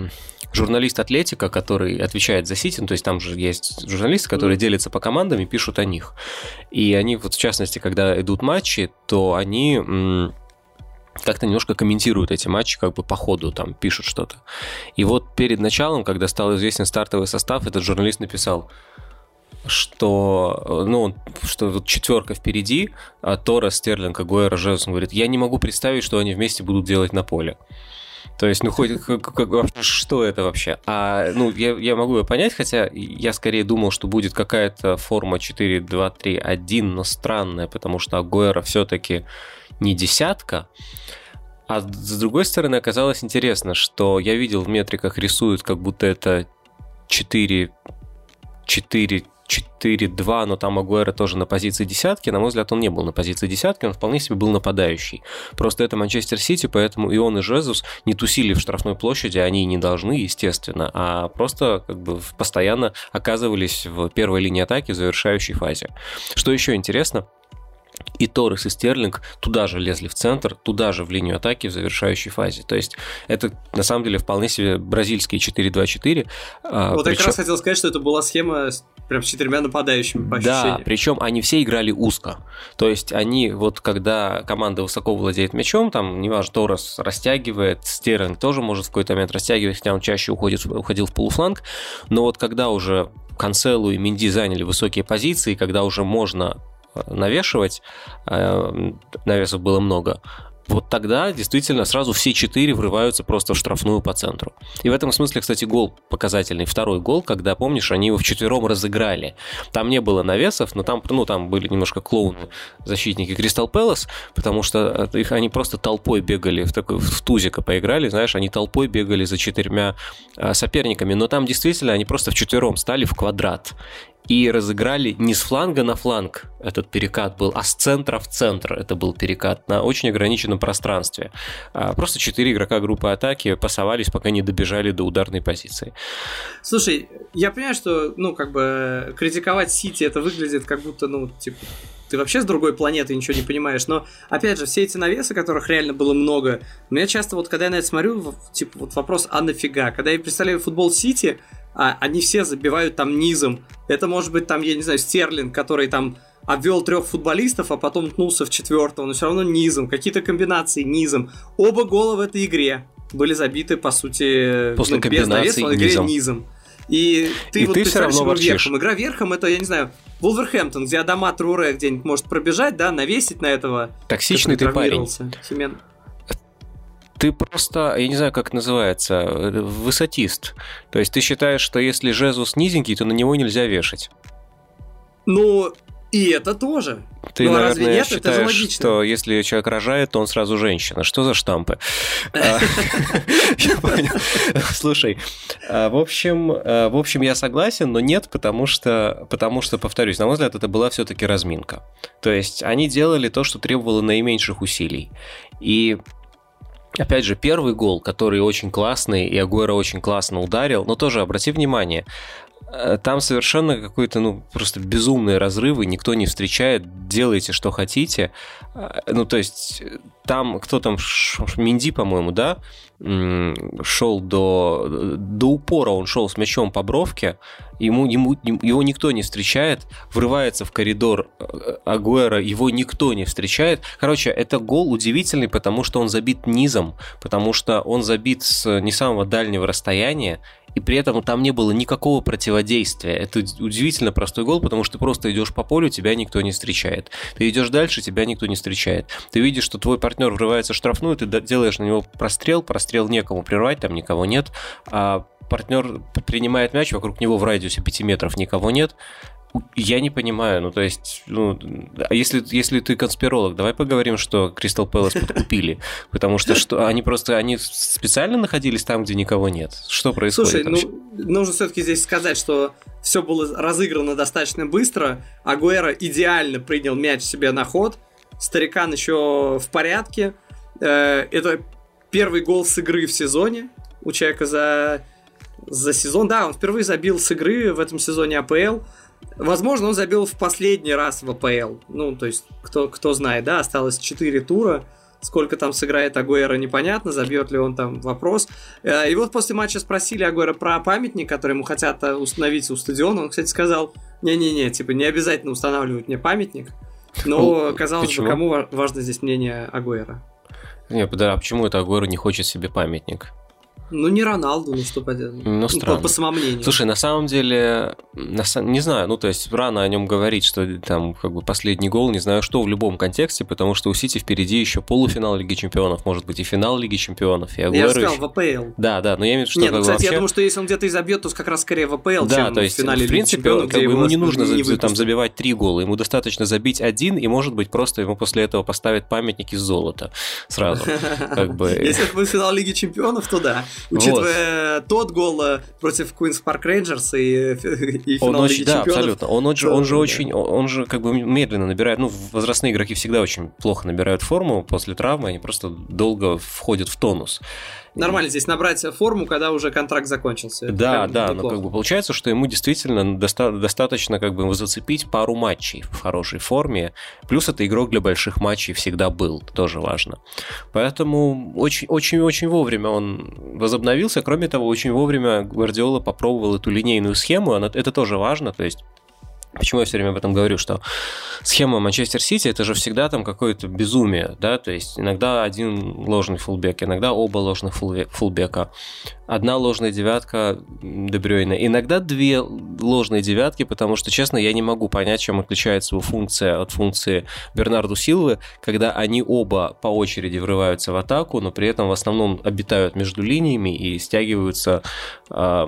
журналист Атлетика, который отвечает за Сити, ну, то есть там же есть журналисты, которые делятся по командам и пишут о них. И они, вот в частности, когда идут матчи, то они как-то немножко комментируют эти матчи, как бы по ходу там пишут что-то. И вот перед началом, когда стал известен стартовый состав, этот журналист написал, что, ну, что вот четверка впереди, а Тора, Стерлинг, Агуэра, Жезус, говорит, я не могу представить, что они вместе будут делать на поле. То есть, ну, хоть как, как, что это вообще? А, ну, я, я могу ее понять, хотя я скорее думал, что будет какая-то форма 4-2-3-1, но странная, потому что Агуэра все-таки не десятка. А с другой стороны, оказалось интересно, что я видел в метриках рисуют, как будто это 4 4 4-2, но там Агуэра тоже на позиции десятки. На мой взгляд, он не был на позиции десятки, он вполне себе был нападающий. Просто это Манчестер Сити, поэтому и он, и Жезус не тусили в штрафной площади, они не должны, естественно, а просто как бы постоянно оказывались в первой линии атаки в завершающей фазе. Что еще интересно, и Торрес, и Стерлинг туда же лезли в центр, туда же в линию атаки в завершающей фазе. То есть это на самом деле вполне себе бразильские 4-2-4. А, вот причем... я как раз хотел сказать, что это была схема прям с четырьмя нападающими по Да, причем они все играли узко. То есть они вот когда команда высоко владеет мячом, там, неважно, Торрес растягивает, Стерлинг тоже может в какой-то момент растягивать, хотя он чаще уходит, уходил в полуфланг, но вот когда уже Канцелу и Минди заняли высокие позиции, когда уже можно навешивать, э, навесов было много, вот тогда действительно сразу все четыре врываются просто в штрафную по центру. И в этом смысле, кстати, гол показательный. Второй гол, когда, помнишь, они его вчетвером разыграли. Там не было навесов, но там, ну, там были немножко клоуны, защитники Кристал Пэлас, потому что э, их, они просто толпой бегали, в, такой, в тузика поиграли, знаешь, они толпой бегали за четырьмя э, соперниками, но там действительно они просто вчетвером стали в квадрат и разыграли не с фланга на фланг этот перекат был, а с центра в центр это был перекат на очень ограниченном пространстве. А, просто четыре игрока группы атаки пасовались, пока не добежали до ударной позиции. Слушай, я понимаю, что, ну, как бы, критиковать Сити это выглядит как будто, ну, типа, ты вообще с другой планеты ничего не понимаешь. Но, опять же, все эти навесы, которых реально было много, у меня часто вот, когда я на это смотрю, типа, вот вопрос, а нафига? Когда я представляю футбол Сити, а они все забивают там низом. Это может быть там, я не знаю, Стерлинг, который там обвел трех футболистов, а потом ткнулся в четвертого, но все равно низом. Какие-то комбинации низом. Оба гола в этой игре были забиты, по сути, После ну, без навеса, в игре низом. низом. И ты и вот ты все равно ворчишь. верхом. Игра верхом, это, я не знаю, Вулверхэмптон, где Адама Труре где-нибудь может пробежать, да, навесить на этого. Токсичный ты парень. Семен ты просто, я не знаю, как называется, высотист. То есть ты считаешь, что если Жезус низенький, то на него нельзя вешать. Ну, и это тоже. Ты, ну, а наверное, нет? считаешь, что если человек рожает, то он сразу женщина. Что за штампы? А. Слушай, а, в общем, в общем, я согласен, но нет, потому что, потому что, повторюсь, на мой взгляд, это была все-таки разминка. То есть они делали то, что требовало наименьших усилий. И Опять же, первый гол, который очень классный, и Агуэро очень классно ударил, но тоже обрати внимание, там совершенно какой-то, ну, просто безумные разрывы, никто не встречает, делайте, что хотите. Э, ну, то есть, там, кто там, Минди, по-моему, да, шел до, до упора, он шел с мячом по бровке, ему, ему, его никто не встречает, врывается в коридор э, Агуэра, его никто не встречает. Короче, это гол удивительный, потому что он забит низом, потому что он забит с не самого дальнего расстояния, и при этом там не было никакого противодействия. Это удивительно простой гол, потому что ты просто идешь по полю, тебя никто не встречает. Ты идешь дальше, тебя никто не встречает. Ты видишь, что твой партнер врывается в штрафную, ты делаешь на него прострел, прострел некому прервать, там никого нет, а партнер принимает мяч, вокруг него в радиусе 5 метров никого нет, я не понимаю, ну то есть, ну, а если, если ты конспиролог, давай поговорим, что Кристал Пэлас подкупили, потому что, что они просто, они специально находились там, где никого нет. Что происходит Слушай, вообще? ну, нужно все-таки здесь сказать, что все было разыграно достаточно быстро, Агуэра идеально принял мяч себе на ход, старикан еще в порядке, э, это первый гол с игры в сезоне у человека за, за сезон, да, он впервые забил с игры в этом сезоне АПЛ, Возможно, он забил в последний раз в АПЛ. Ну, то есть, кто, кто знает, да, осталось 4 тура. Сколько там сыграет Агуэра, непонятно, забьет ли он там вопрос. Э, и вот после матча спросили Агуэра про памятник, который ему хотят э, установить у стадиона. Он, кстати, сказал, не-не-не, типа, не обязательно устанавливать мне памятник. Но, казалось Почему? бы, кому важно здесь мнение Агуэра? Не, да, а почему это Агуэра не хочет себе памятник? Ну, не Роналду, ну что поделать. Ну, странно. По, по самомнению. Слушай, на самом деле, на, не знаю, ну, то есть, рано о нем говорить, что там, как бы, последний гол, не знаю что, в любом контексте, потому что у Сити впереди еще полуфинал Лиги Чемпионов, может быть, и финал Лиги Чемпионов. И я сказал, в АПЛ. Да, да, но я имею в виду, что... Нет, ну, кстати, вообще... я думаю, что если он где-то и забьет, то как раз скорее в АПЛ, да, чем то есть, в финале в принципе, Лиги Чемпионов, как бы, ему не нужно не, не там забивать три гола, ему достаточно забить один, и, может быть, просто ему после этого поставят памятник из золота сразу. Если это будет финал Лиги Чемпионов, то да. Учитывая тот гол э, против Куинс Парк Рейнджерс и, и финал он Лиги очень, Да, абсолютно. Он, он, же, он же очень, он же как бы медленно набирает, ну, возрастные игроки всегда очень плохо набирают форму после травмы, они просто долго входят в тонус. Нормально здесь набрать форму, когда уже контракт закончился. Это да, да, но как бы получается, что ему действительно доста- достаточно как бы зацепить пару матчей в хорошей форме. Плюс это игрок для больших матчей всегда был, тоже важно. Поэтому очень-очень-очень вовремя он возобновился. Кроме того, очень вовремя Гвардиола попробовал эту линейную схему, это тоже важно, то есть Почему я все время об этом говорю, что схема Манчестер Сити это же всегда там какое-то безумие, да, то есть иногда один ложный фулбек, иногда оба ложных фулбека, одна ложная девятка Дебрёйна, иногда две ложные девятки, потому что, честно, я не могу понять, чем отличается его функция от функции Бернарду Силвы, когда они оба по очереди врываются в атаку, но при этом в основном обитают между линиями и стягиваются э,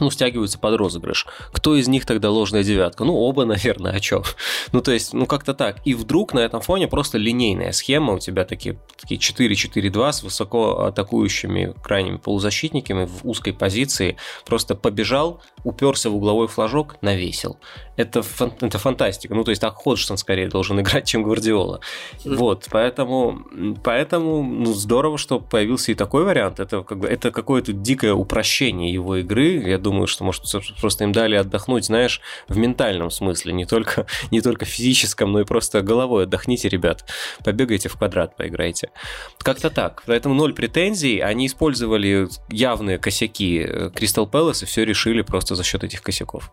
ну, стягиваются под розыгрыш. Кто из них тогда ложная девятка? Ну, оба, наверное, а чё? Ну, то есть, ну, как-то так. И вдруг на этом фоне просто линейная схема, у тебя такие, такие 4-4-2 с высоко атакующими крайними полузащитниками в узкой позиции, просто побежал, уперся в угловой флажок, навесил. Это, фан- это фантастика. Ну, то есть, так Ходжсон скорее должен играть, чем Гвардиола. Вот, поэтому, поэтому ну, здорово, что появился и такой вариант. Это, как бы, это какое-то дикое упрощение его игры. Я думаю, что, может, просто им дали отдохнуть, знаешь, в ментальном смысле, не только, не только физическом, но и просто головой отдохните, ребят. Побегайте в квадрат, поиграйте. Как-то так. Поэтому ноль претензий. Они использовали явные косяки Кристал Пэлас и все решили просто за счет этих косяков.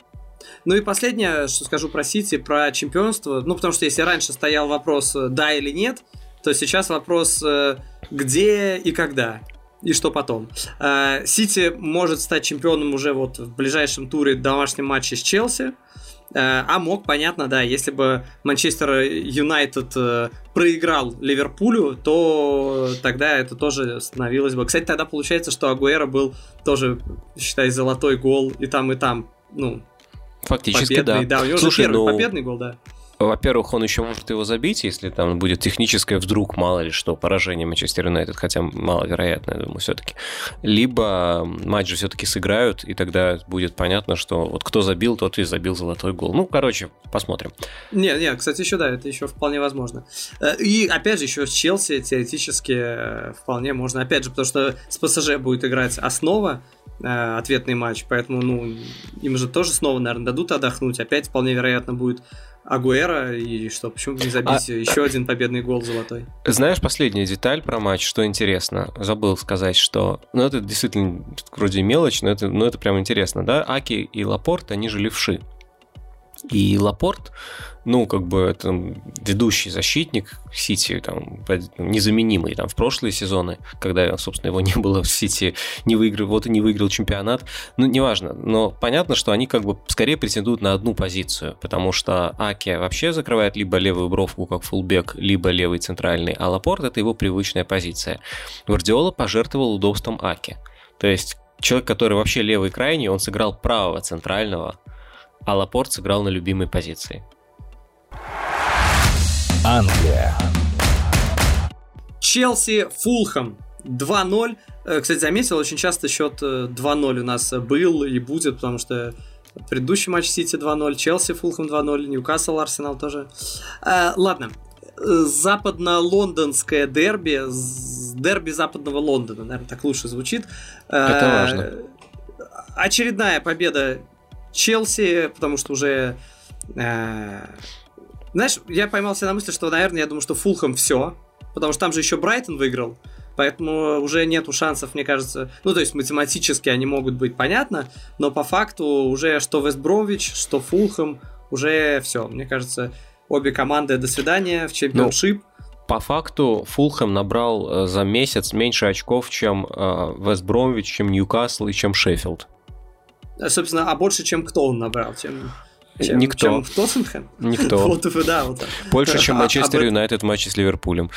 Ну и последнее, что скажу про Сити, про чемпионство. Ну, потому что если раньше стоял вопрос э, да или нет, то сейчас вопрос э, где и когда и что потом. Э, Сити может стать чемпионом уже вот в ближайшем туре домашнем матче с Челси. А мог, понятно, да, если бы Манчестер Юнайтед проиграл Ливерпулю, то тогда это тоже становилось бы. Кстати, тогда получается, что Агуэра был тоже, считай, золотой гол и там, и там. Ну, Фактически, победный, да. да. У него Слушай, же первый ну... победный гол, да. Во-первых, он еще может его забить, если там будет техническое вдруг, мало ли что, поражение Манчестер Юнайтед, хотя маловероятно, я думаю, все-таки. Либо матч же все-таки сыграют, и тогда будет понятно, что вот кто забил, тот и забил золотой гол. Ну, короче, посмотрим. Не, не, кстати, еще да, это еще вполне возможно. Э, и опять же, еще с Челси теоретически э, вполне можно. Опять же, потому что с ПСЖ будет играть основа, Э, ответный матч, поэтому, ну, им же тоже снова, наверное, дадут отдохнуть. Опять вполне вероятно будет Агуэра, и что, почему бы не забить а... еще один победный гол золотой? Знаешь, последняя деталь про матч, что интересно, забыл сказать, что, ну, это действительно вроде мелочь, но это, но это прям интересно, да, Аки и Лапорт, они же левши. И Лапорт, ну, как бы, это ведущий защитник Сити, там, незаменимый, там, в прошлые сезоны, когда, собственно, его не было в Сити, не выиграл, вот и не выиграл чемпионат, ну, неважно, но понятно, что они, как бы, скорее претендуют на одну позицию, потому что Аки вообще закрывает либо левую бровку, как фулбек, либо левый центральный, а Лапорт — это его привычная позиция. Гвардиола пожертвовал удобством Аки, то есть человек, который вообще левый крайний, он сыграл правого центрального, а Лапорт сыграл на любимой позиции. Англия. Челси, Фулхэм 2-0. Э, кстати, заметил, очень часто счет 2-0 э, у нас был и будет, потому что предыдущий матч Сити 2-0, Челси, Фулхэм 2-0, Ньюкасл, Арсенал тоже. Э, ладно, западно-лондонское дерби, дерби западного Лондона, наверное, так лучше звучит. Это важно. Очередная победа Челси, потому что уже... Э, знаешь, я поймался на мысли, что, наверное, я думаю, что Фулхэм все, потому что там же еще Брайтон выиграл, поэтому уже нету шансов, мне кажется. Ну, то есть математически они могут быть понятно, но по факту уже что Вестбромвич, что Фулхэм, уже все. Мне кажется, обе команды до свидания в чемпионшип. Ну, по факту Фулхэм набрал э, за месяц меньше очков, чем Вестбромвич, чем Ньюкасл и чем Шеффилд. Э, собственно, а больше, чем кто он набрал, чем, чем, Никто. чем Тоттенхэм? Никто. вот, да, вот. Больше, чем а, Манчестер Юнайтед в матче с Ливерпулем.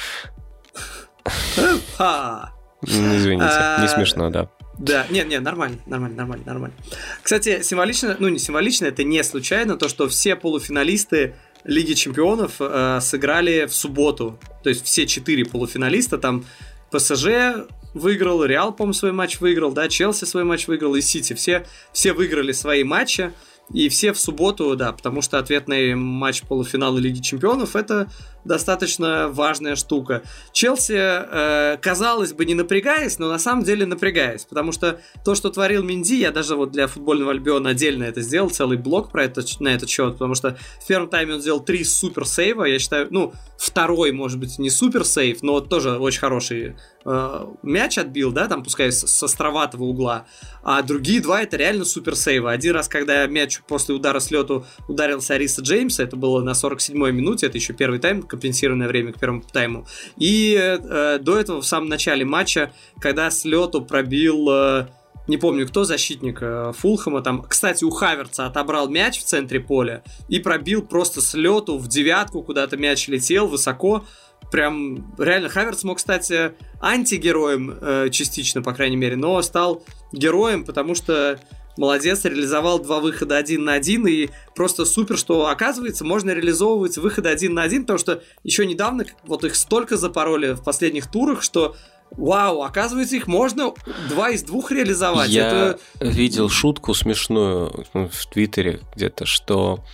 Извините, не а, смешно, да. Да, нет, нет, нормально, нормально, нормально, нормально. Кстати, символично, ну не символично, это не случайно, то, что все полуфиналисты Лиги Чемпионов э, сыграли в субботу. То есть все четыре полуфиналиста, там ПСЖ, выиграл, Реал, по-моему, свой матч выиграл, да, Челси свой матч выиграл и Сити. Все, все выиграли свои матчи. И все в субботу, да, потому что ответный матч полуфинала Лиги Чемпионов это достаточно важная штука. Челси, э, казалось бы, не напрягаясь, но на самом деле напрягаясь, потому что то, что творил Минди, я даже вот для футбольного Альбиона отдельно это сделал, целый блог про это, на этот счет, потому что в первом тайме он сделал три супер сейва, я считаю, ну, второй, может быть, не супер сейф, но тоже очень хороший э, мяч отбил, да, там, пускай с, с островатого угла, а другие два это реально супер сейвы. Один раз, когда мяч после удара с лету ударился Ариса Джеймса, это было на 47-й минуте, это еще первый тайм, компенсированное время к первому тайму, и э, до этого в самом начале матча, когда с лету пробил... Э, не помню, кто защитник э, Фулхэма там. Кстати, у Хаверца отобрал мяч в центре поля и пробил просто с лету в девятку, куда-то мяч летел высоко. Прям реально Хаверц мог стать э, антигероем э, частично, по крайней мере, но стал героем, потому что молодец, реализовал два выхода один на один, и просто супер, что оказывается, можно реализовывать выходы один на один, потому что еще недавно вот их столько запороли в последних турах, что Вау, оказывается, их можно два из двух реализовать. Я Это... видел шутку смешную в Твиттере где-то, что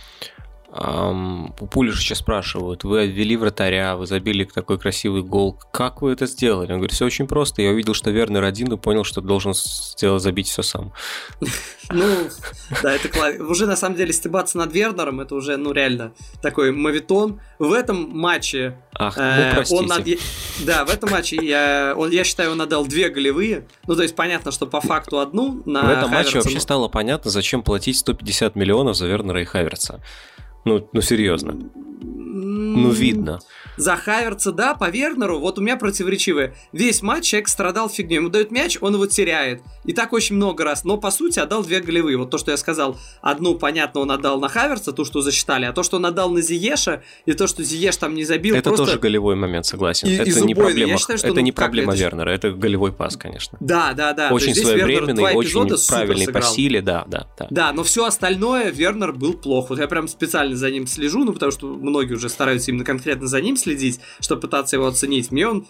у Пулишича спрашивают, вы ввели вратаря, вы забили такой красивый гол, как вы это сделали? Он говорит, все очень просто, я увидел, что Вернер один и понял, что должен сделать, забить все сам. Ну, да, это. Уже на самом деле стебаться над Вернером, это уже, ну, реально такой мавитон. В этом матче... Ах, ну, э, он над... Да, в этом матче я, он, я считаю, он отдал две голевые. Ну, то есть понятно, что по факту одну на В этом матче вообще стало понятно, зачем платить 150 миллионов за Вернера и Хаверца. Ну, ну серьезно. Ну, видно. За Хаверца, да, по Вернеру, вот у меня противоречивые. Весь матч человек страдал фигней. Ему дают мяч, он его теряет. И так очень много раз. Но, по сути, отдал две голевые. Вот то, что я сказал. Одну, понятно, он отдал на Хаверца, ту, что засчитали. А то, что он отдал на Зиеша, и то, что Зиеш там не забил, Это просто... тоже голевой момент, согласен. И, это не проблема, считаю, что, это ну, не проблема это... Вернера, это голевой пас, конечно. Да, да, да. Очень своевременный, очень правильный по силе, да, да, да. Да, но все остальное Вернер был плох. Вот я прям специально за ним слежу, ну, потому что многие уже стараются именно конкретно за ним следить, чтобы пытаться его оценить. Мне он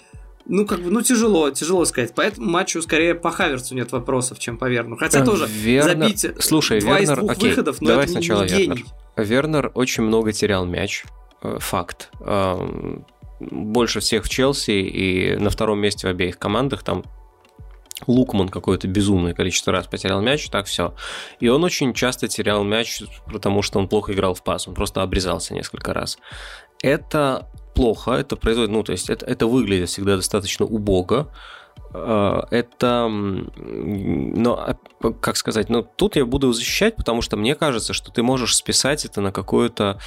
ну, как бы, ну, тяжело, тяжело сказать. Поэтому матчу скорее по Хаверцу нет вопросов, чем по Верну. Хотя а, тоже Вернер... забить Слушай, два Вернер... из двух Окей, выходов, но давай это сначала не Вернер. гений. Вернер очень много терял мяч. Э, факт. Больше всех в Челси и на втором месте в обеих командах. Там Лукман какое-то безумное количество раз потерял мяч, так все. И он очень часто терял мяч, потому что он плохо играл в пас, он просто обрезался несколько раз. Это плохо, это производит, ну, то есть это, это выглядит всегда достаточно убого, а, это, но, а, как сказать, но тут я буду защищать, потому что мне кажется, что ты можешь списать это на какое-то,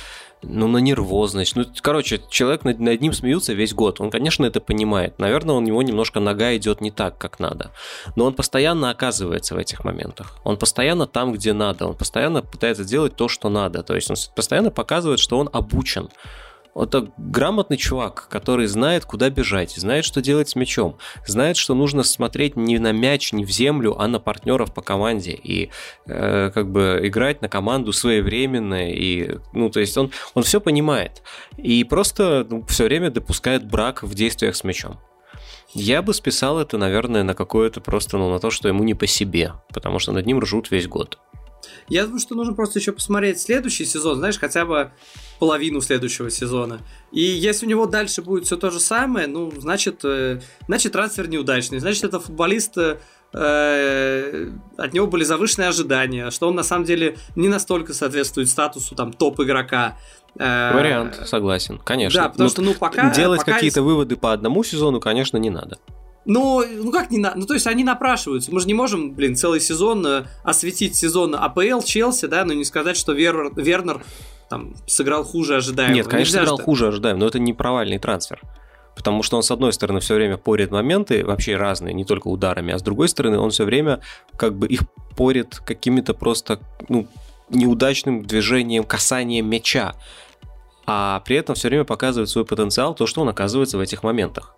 ну, на нервозность. Ну, короче, человек над, над ним смеются весь год. Он, конечно, это понимает. Наверное, у него немножко нога идет не так, как надо. Но он постоянно оказывается в этих моментах. Он постоянно там, где надо. Он постоянно пытается делать то, что надо. То есть он постоянно показывает, что он обучен. Это грамотный чувак, который знает, куда бежать, знает, что делать с мячом, знает, что нужно смотреть не на мяч, не в землю, а на партнеров по команде и э, как бы играть на команду своевременно и, ну, то есть он, он все понимает и просто ну, все время допускает брак в действиях с мячом. Я бы списал это, наверное, на какое-то просто, ну, на то, что ему не по себе, потому что над ним ржут весь год. Я думаю, что нужно просто еще посмотреть следующий сезон, знаешь, хотя бы половину следующего сезона. И если у него дальше будет все то же самое, ну, значит, э, значит трансфер неудачный. Значит, это футболист э, от него были завышенные ожидания, что он на самом деле не настолько соответствует статусу там топ-игрока. Э, Вариант, согласен, конечно. Да, потому ну, что, ну, пока... Делать пока какие-то выводы по одному сезону, конечно, не надо. Ну, ну как не надо? Ну, то есть они напрашиваются. Мы же не можем, блин, целый сезон э, осветить сезон АПЛ, Челси, да, но не сказать, что Вер... Вернер там сыграл хуже ожидаемого. Нет, конечно, Нельзя, сыграл что... хуже ожидаемого, но это не провальный трансфер. Потому что он, с одной стороны, все время порит моменты, вообще разные, не только ударами, а с другой стороны, он все время как бы их порит какими-то просто ну, неудачным движением, касанием мяча. А при этом все время показывает свой потенциал, то, что он оказывается в этих моментах.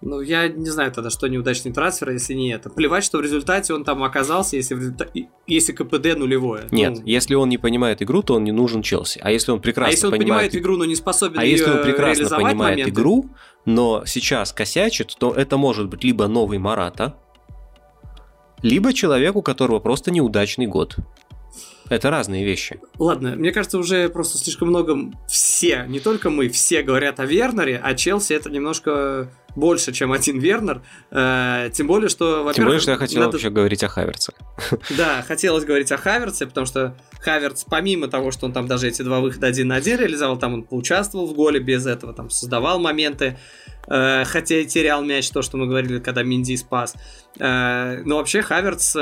Ну, я не знаю тогда, что неудачный трансфер, если не это. Плевать, что в результате он там оказался, если, в результате, если КПД нулевое. Нет, ну... если он не понимает игру, то он не нужен Челси. А если он прекрасно а если он понимает... понимает игру, но не способен А если он прекрасно понимает моменты... игру, но сейчас косячит, то это может быть либо новый Марата, либо человек, у которого просто неудачный год. Это разные вещи. Ладно, мне кажется, уже просто слишком много все, не только мы, все говорят о Вернере, а Челси это немножко больше, чем один Вернер. Э, тем более, что, во-первых... Тем более, что я хотел надо... вообще говорить о Хаверце. Да, хотелось говорить о Хаверце, потому что Хаверц, помимо того, что он там даже эти два выхода один на один реализовал, там он поучаствовал в голе без этого, там создавал моменты, э, хотя и терял мяч, то, что мы говорили, когда Минди спас. Э, но вообще Хаверц,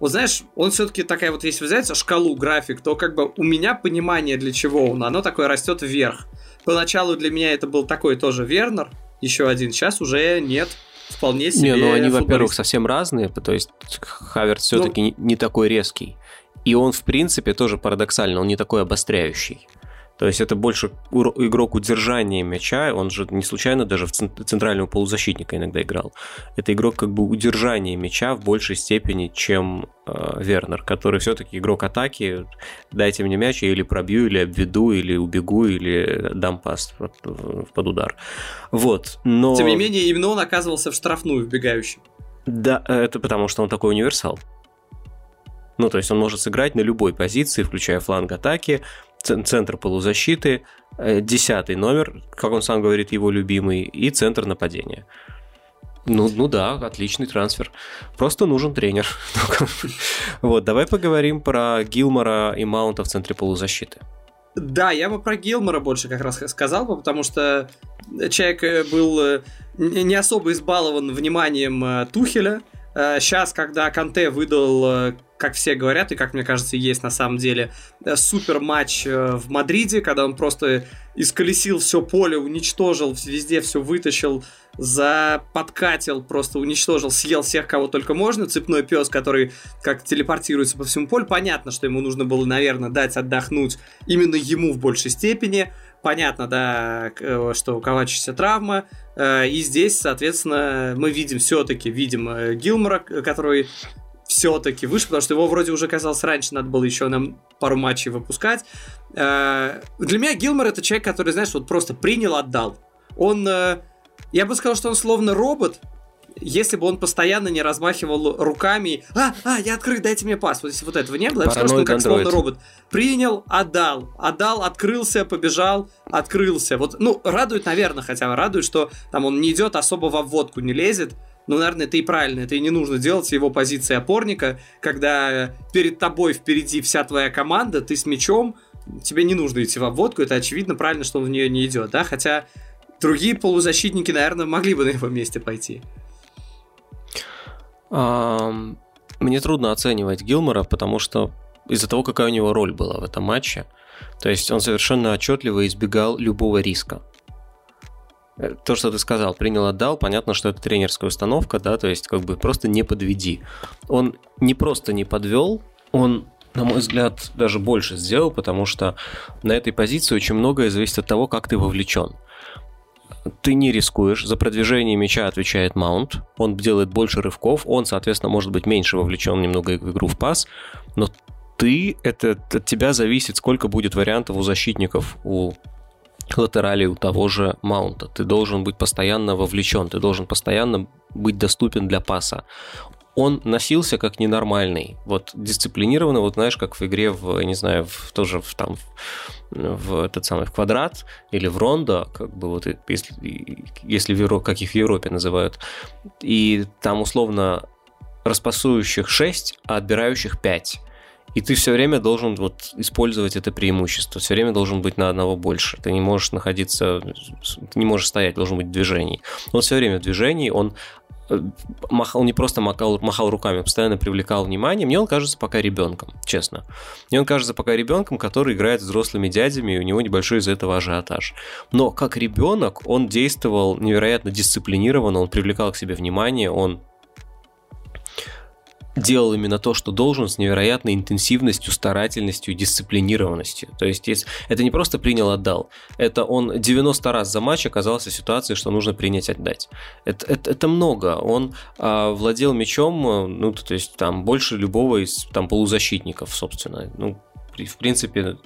вот знаешь, он все-таки такая вот, если взять шкалу, график, то как бы у меня понимание, для чего он, оно такое растет вверх. Поначалу для меня это был такой тоже Вернер, еще один, сейчас уже нет вполне себе. Не, ну они, во-первых, совсем разные, то есть Хаверс все-таки ну, не, не такой резкий. И он, в принципе, тоже парадоксально, он не такой обостряющий. То есть это больше игрок удержания мяча, он же не случайно даже в центрального полузащитника иногда играл. Это игрок как бы удержания мяча в большей степени, чем э, Вернер, который все-таки игрок атаки. Дайте мне мяч, я или пробью, или обведу, или убегу, или дам пас под, под удар. Вот, но... Тем не менее, именно он оказывался в штрафную вбегающим. Да, это потому что он такой универсал. Ну, то есть он может сыграть на любой позиции, включая фланг атаки, центр полузащиты, э, десятый номер, как он сам говорит, его любимый, и центр нападения. Ну, ну да, отличный трансфер. Просто нужен тренер. вот, давай поговорим про Гилмора и Маунта в центре полузащиты. Да, я бы про Гилмора больше как раз сказал бы, потому что человек э, был э, не особо избалован вниманием Тухеля. Сейчас, когда Канте выдал как все говорят, и как мне кажется, есть на самом деле, э, супер матч э, в Мадриде, когда он просто исколесил все поле, уничтожил, везде все вытащил, за подкатил, просто уничтожил, съел всех, кого только можно. Цепной пес, который как телепортируется по всему полю. Понятно, что ему нужно было, наверное, дать отдохнуть именно ему в большей степени. Понятно, да, э, что у Ковачича травма. И здесь, соответственно, мы видим все-таки, видим Гилмора, который все-таки выше, потому что его вроде уже казалось раньше, надо было еще нам пару матчей выпускать. Э, для меня Гилмор это человек, который, знаешь, вот просто принял, отдал. Он, э, я бы сказал, что он словно робот, если бы он постоянно не размахивал руками, а, а, я открыт, дайте мне пас. Вот если вот этого не было, я бы сказал, что он как словно робот. Принял, отдал, отдал, открылся, побежал, открылся. Вот, ну, радует, наверное, хотя бы радует, что там он не идет особо во вводку, не лезет ну, наверное, это и правильно, это и не нужно делать. Его позиции опорника, когда перед тобой впереди вся твоя команда, ты с мячом, тебе не нужно идти в обводку, это очевидно правильно, что он в нее не идет, да, хотя другие полузащитники, наверное, могли бы на его месте пойти. Мне трудно оценивать Гилмора, потому что из-за того, какая у него роль была в этом матче, то есть он совершенно отчетливо избегал любого риска. Э, то, что ты сказал, принял, отдал, понятно, что это тренерская установка, да, то есть как бы просто не подведи. Он не просто не подвел, он на мой взгляд, даже больше сделал, потому что на этой позиции очень многое зависит от того, как ты вовлечен. Ты не рискуешь, за продвижение мяча отвечает маунт, он делает больше рывков, он, соответственно, может быть меньше вовлечен немного в игру в пас, но ты, это от тебя зависит, сколько будет вариантов у защитников, у латерали у того же маунта. Ты должен быть постоянно вовлечен, ты должен постоянно быть доступен для паса. Он носился как ненормальный, вот дисциплинированно, вот знаешь, как в игре в, не знаю, в, тоже в, там в этот самый в квадрат или в рондо, как бы вот если, если в Европе, как их в Европе называют, и там условно распасующих 6, а отбирающих 5 и ты все время должен вот использовать это преимущество, все время должен быть на одного больше. Ты не можешь находиться, ты не можешь стоять, должен быть в движении. Он все время в движении, он э, махал, не просто махал, махал руками, постоянно привлекал внимание. Мне он кажется пока ребенком, честно. Мне он кажется пока ребенком, который играет с взрослыми дядями, и у него небольшой из этого ажиотаж. Но как ребенок он действовал невероятно дисциплинированно, он привлекал к себе внимание, он делал именно то, что должен, с невероятной интенсивностью, старательностью, дисциплинированностью. То есть это не просто принял, отдал. Это он 90 раз за матч оказался в ситуации, что нужно принять, отдать. Это, это, это много. Он а, владел мячом, ну, то есть там больше любого из там полузащитников, собственно. Ну, в принципе,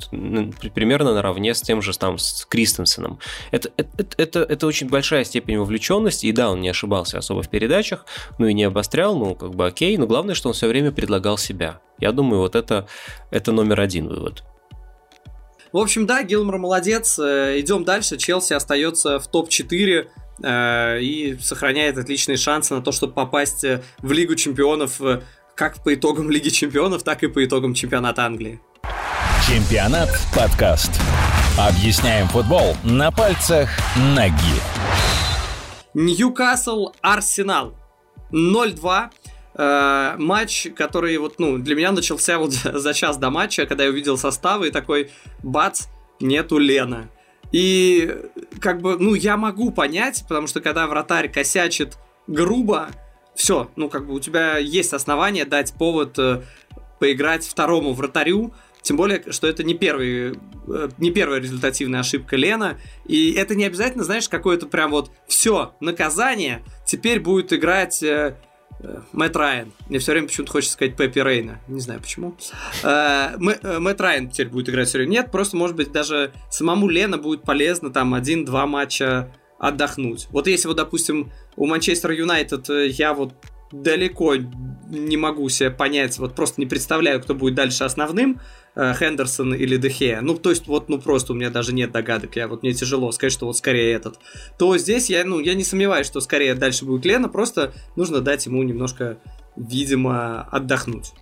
примерно наравне с тем же там с Кристенсеном. Это, это, это, это очень большая степень вовлеченности, и да, он не ошибался особо в передачах, ну и не обострял, ну как бы окей, но главное, что он все время предлагал себя. Я думаю, вот это, это номер один вывод. В общем, да, Гилмор молодец. Э, Идем дальше. Челси остается в топ-4 э, и сохраняет отличные шансы на то, чтобы попасть э, в Лигу чемпионов как по итогам Лиги чемпионов, так и по итогам чемпионата Англии. Чемпионат подкаст. Объясняем футбол на пальцах ноги. Ньюкасл Арсенал 0-2. Э, матч, который вот, ну, для меня начался вот за час до матча, когда я увидел составы и такой, бац, нету Лена. И как бы, ну, я могу понять, потому что когда вратарь косячит грубо, все, ну, как бы у тебя есть основания дать повод э, поиграть второму вратарю, тем более, что это не, первый, э, не первая результативная ошибка Лена. И это не обязательно, знаешь, какое-то прям вот все, наказание, теперь будет играть э, Э, Мэтт Райан. Мне все время почему-то хочется сказать Пеппи Рейна. Не знаю почему. Э, э, Мэтт Райан теперь будет играть все время. Нет, просто, может быть, даже самому Лена будет полезно там один-два матча отдохнуть. Вот если вот, допустим, у Манчестер Юнайтед я вот далеко не могу себе понять, вот просто не представляю, кто будет дальше основным, Хендерсон или Дехе, ну, то есть, вот, ну, просто у меня даже нет догадок, я вот, мне тяжело сказать, что вот скорее этот, то здесь я, ну, я не сомневаюсь, что скорее дальше будет Лена, просто нужно дать ему немножко, видимо, отдохнуть.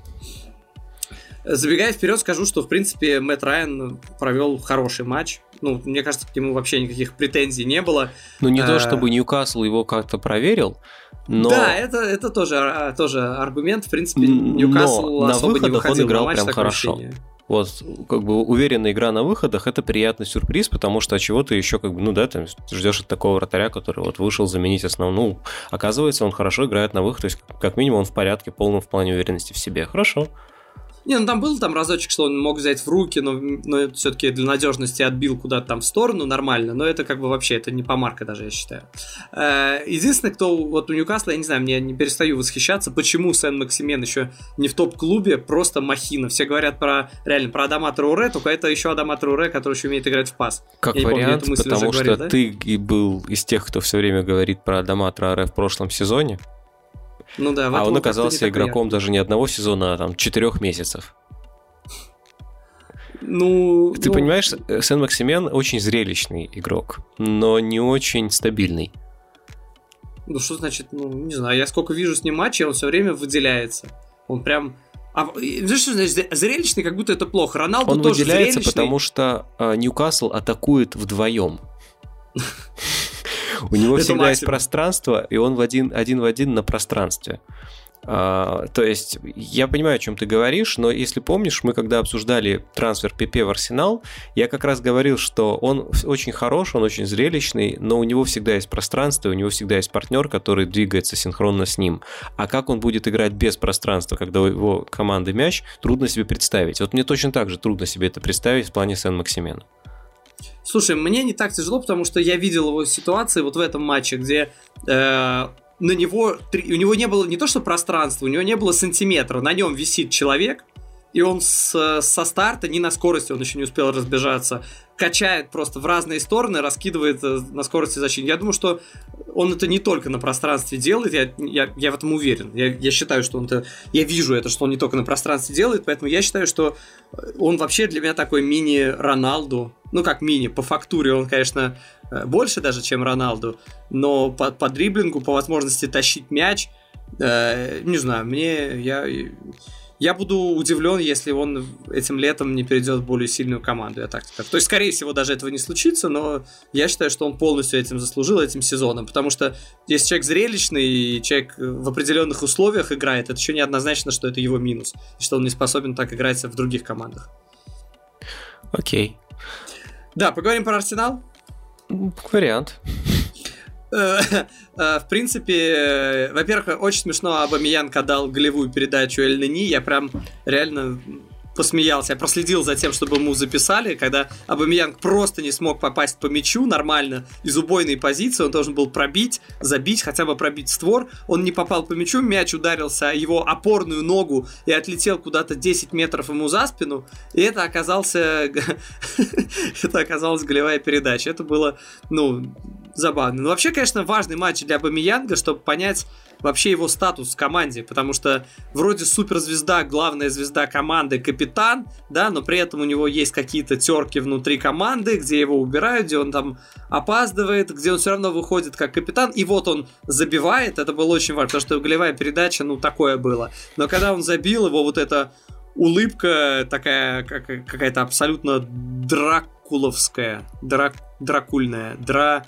Забегая вперед, скажу, что, в принципе, Мэтт Райан провел хороший матч. Ну, мне кажется, к нему вообще никаких претензий не было. Ну, не а... то, чтобы Ньюкасл его как-то проверил, но... Да, это, это тоже, а, тоже аргумент. В принципе, Ньюкасл особо на не выходил он играл на матч прям хорошо. Ощущение. Вот, как бы уверенная игра на выходах это приятный сюрприз, потому что чего ты еще, как бы, ну да, ты ждешь от такого вратаря, который вот вышел заменить основную. Оказывается, он хорошо играет на выход, то есть, как минимум, он в порядке, полном в плане уверенности в себе. Хорошо. Не, ну там был там разочек, что он мог взять в руки, но, но все-таки для надежности отбил куда-то там в сторону нормально, но это как бы вообще, это не помарка даже, я считаю. Э, единственное, кто вот у Ньюкасла, я не знаю, мне не перестаю восхищаться, почему Сен Максимен еще не в топ-клубе, просто махина. Все говорят про, реально, про Адама Труре, только это еще Адама Труре, который еще умеет играть в пас. Как я вариант, помню, потому что говорил, да? ты и был из тех, кто все время говорит про Адама Труре в прошлом сезоне. Ну да, а он оказался игроком даже не одного сезона, а там четырех месяцев. Ну, Ты ну... понимаешь, Сен-Максимен очень зрелищный игрок, но не очень стабильный. Ну что значит, ну не знаю, я сколько вижу с ним матчей, он все время выделяется. Он прям а, знаешь, что значит зрелищный, как будто это плохо. Роналду он тоже выделяется, зрелищный. потому что э, Ньюкасл атакует вдвоем. У него всегда есть пространство, и он в один, один в один на пространстве. А, то есть, я понимаю, о чем ты говоришь, но если помнишь, мы когда обсуждали трансфер ПП в Арсенал, я как раз говорил, что он очень хорош, он очень зрелищный, но у него всегда есть пространство, у него всегда есть партнер, который двигается синхронно с ним. А как он будет играть без пространства, когда у его команды мяч, трудно себе представить. Вот мне точно так же трудно себе это представить в плане Сен-Максимена. Слушай, мне не так тяжело, потому что я видел его ситуации вот в этом матче, где э, на него, у него не было не то что пространства, у него не было сантиметра, на нем висит человек, и он с, со старта, не на скорости, он еще не успел разбежаться, качает просто в разные стороны, раскидывает э, на скорости защиты. Я думаю, что он это не только на пространстве делает, я, я, я в этом уверен. Я, я считаю, что он это... Я вижу это, что он не только на пространстве делает, поэтому я считаю, что он вообще для меня такой мини-Роналду. Ну, как мини, по фактуре он, конечно, э, больше даже, чем Роналду, но по, по дриблингу, по возможности тащить мяч, э, не знаю, мне... Я, я буду удивлен, если он этим летом не перейдет в более сильную команду, я так скажу. То есть, скорее всего, даже этого не случится, но я считаю, что он полностью этим заслужил, этим сезоном. Потому что если человек зрелищный, и человек в определенных условиях играет, это еще не однозначно, что это его минус, и что он не способен так играть в других командах. Окей. Да, поговорим про Арсенал? Вариант. Э, э, в принципе, э, во-первых, очень смешно Абамиян дал голевую передачу Эль Нини. Я прям реально посмеялся. Я проследил за тем, чтобы ему записали, когда Абамиянг просто не смог попасть по мячу нормально из убойной позиции, он должен был пробить, забить, хотя бы пробить створ. Он не попал по мячу, мяч ударился его опорную ногу и отлетел куда-то 10 метров ему за спину, и это оказался это оказалась голевая передача. Это было, ну, забавно. Но вообще, конечно, важный матч для Бамиянга, чтобы понять, вообще его статус в команде, потому что вроде суперзвезда, главная звезда команды, капитан, да, но при этом у него есть какие-то терки внутри команды, где его убирают, где он там опаздывает, где он все равно выходит как капитан, и вот он забивает, это было очень важно, потому что голевая передача, ну, такое было. Но когда он забил его, вот это улыбка такая какая-то абсолютно дракуловская, драк, дракульная, дра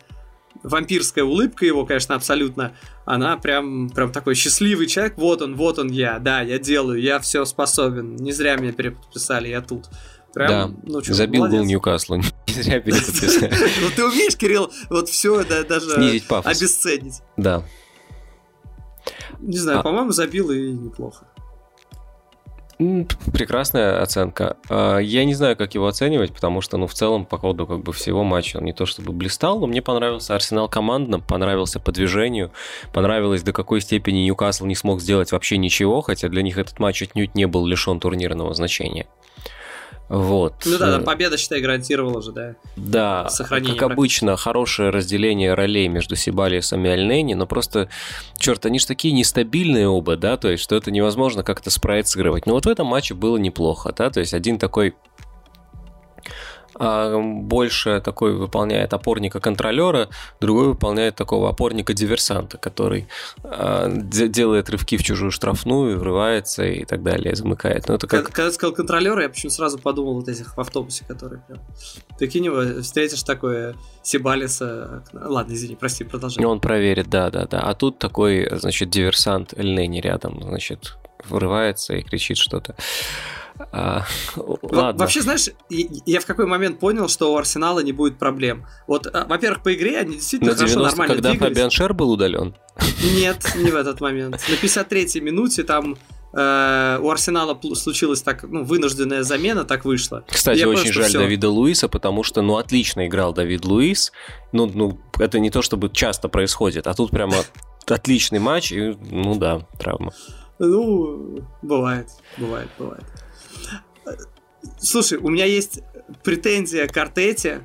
вампирская улыбка его, конечно, абсолютно, она прям, прям такой счастливый человек, вот он, вот он я, да, я делаю, я все способен, не зря меня переподписали, я тут. Прям, да, ну, что, забил молодец. гол Ньюкаслу, не зря переподписали. Ну ты умеешь, Кирилл, вот все даже обесценить. Да. Не знаю, а по-моему, забил и неплохо. Прекрасная оценка. А, я не знаю, как его оценивать, потому что, ну, в целом, по ходу как бы всего матча он не то чтобы блистал, но мне понравился Арсенал командно, понравился по движению, понравилось до какой степени Ньюкасл не смог сделать вообще ничего, хотя для них этот матч отнюдь не был лишен турнирного значения. Вот. Ну да, там победа, считай, гарантировала же, да? Да, Сохранение как обычно, хорошее разделение ролей между Сибалиусом и Альнени, но просто, черт, они же такие нестабильные оба, да, то есть, что это невозможно как-то спроецировать. Но вот в этом матче было неплохо, да, то есть, один такой больше такой выполняет опорника-контролера, другой выполняет такого опорника-диверсанта, который а, делает рывки в чужую штрафную, врывается и так далее, замыкает. Ну, это как... Когда, когда сказал контролера, я почему сразу подумал вот этих в автобусе, которые прям... Прикинь его, встретишь такое Сибалиса... Ладно, извини, прости, продолжай. Он проверит, да-да-да. А тут такой, значит, диверсант Эльнени рядом, значит, врывается и кричит что-то. А, ладно. Вообще, знаешь, я в какой момент понял, что у Арсенала не будет проблем. Вот, а, во-первых, по игре они действительно На хорошо, нормально когда двигались. Фабиан Шер был удален? Нет, не в этот момент. На 53-й минуте там э, у Арсенала случилась так, ну, вынужденная замена, так вышло. Кстати, я очень жаль все. Давида Луиса, потому что, ну, отлично играл Давид Луис. Ну, ну, это не то, чтобы часто происходит, а тут прямо отличный матч, и, ну да, травма. Ну, бывает, бывает, бывает. Слушай, у меня есть претензия к Артете,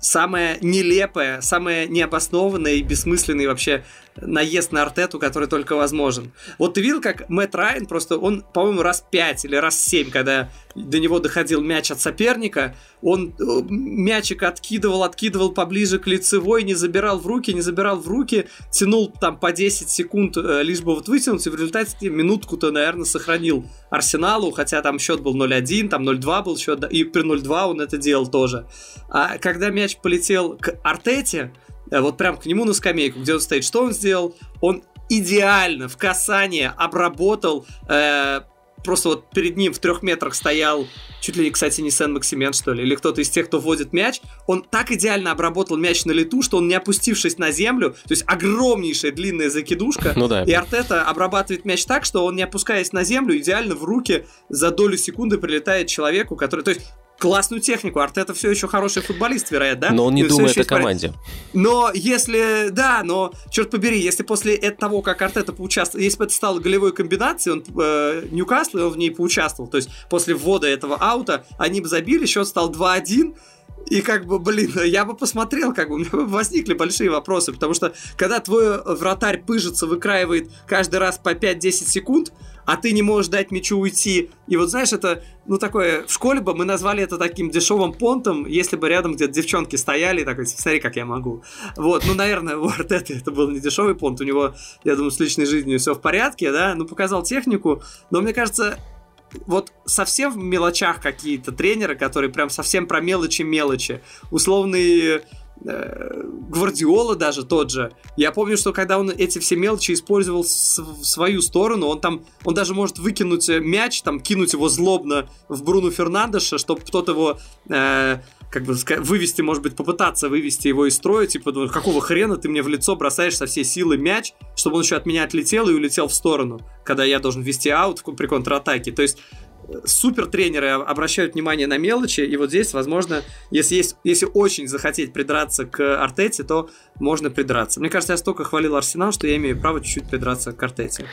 самая нелепая, самая необоснованная и бессмысленная вообще наезд на Артету, который только возможен. Вот ты видел, как Мэтт Райан просто, он, по-моему, раз 5 или раз 7, когда до него доходил мяч от соперника, он э, мячик откидывал, откидывал поближе к лицевой, не забирал в руки, не забирал в руки, тянул там по 10 секунд, э, лишь бы вот вытянуть, и в результате минутку-то, наверное, сохранил Арсеналу, хотя там счет был 0-1, там 0-2 был счет, и при 0-2 он это делал тоже. А когда мяч полетел к Артете, вот прям к нему на скамейку, где он стоит. Что он сделал? Он идеально в касание обработал э, просто вот перед ним в трех метрах стоял, чуть ли, кстати, не Сен Максимен, что ли, или кто-то из тех, кто вводит мяч, он так идеально обработал мяч на лету, что он, не опустившись на землю, то есть огромнейшая длинная закидушка, ну да. и Артета обрабатывает мяч так, что он, не опускаясь на землю, идеально в руки за долю секунды прилетает человеку, который... То есть классную технику. Артета все еще хороший футболист, вероятно, да? Но он не думает о команде. Но если, да, но, черт побери, если после того, как Артета поучаствовал, если бы это стало голевой комбинацией, он э, Ньюкасл, он в ней поучаствовал, то есть после ввода этого аута, они бы забили, счет стал 2-1, и как бы, блин, я бы посмотрел, как бы у меня возникли большие вопросы, потому что когда твой вратарь пыжится, выкраивает каждый раз по 5-10 секунд, а ты не можешь дать мячу уйти. И вот знаешь, это, ну такое, в школе бы мы назвали это таким дешевым понтом, если бы рядом где-то девчонки стояли, такой, смотри, как я могу. Вот, ну, наверное, у Артета это был не дешевый понт, у него, я думаю, с личной жизнью все в порядке, да, ну, показал технику, но мне кажется, вот совсем в мелочах какие-то тренеры, которые прям совсем про мелочи-мелочи, условный Э, Гвардиола даже тот же. Я помню, что когда он эти все мелочи использовал в свою сторону, он там, он даже может выкинуть э, мяч, там, кинуть его злобно в Бруну Фернандеша, чтобы кто-то его э, как бы вывести, может быть, попытаться вывести его из строя, типа, ну, какого хрена ты мне в лицо бросаешь со всей силы мяч, чтобы он еще от меня отлетел и улетел в сторону, когда я должен вести аут при контратаке. То есть супер тренеры обращают внимание на мелочи, и вот здесь, возможно, если, есть, если очень захотеть придраться к Артете, то можно придраться. Мне кажется, я столько хвалил Арсенал, что я имею право чуть-чуть придраться к Артете.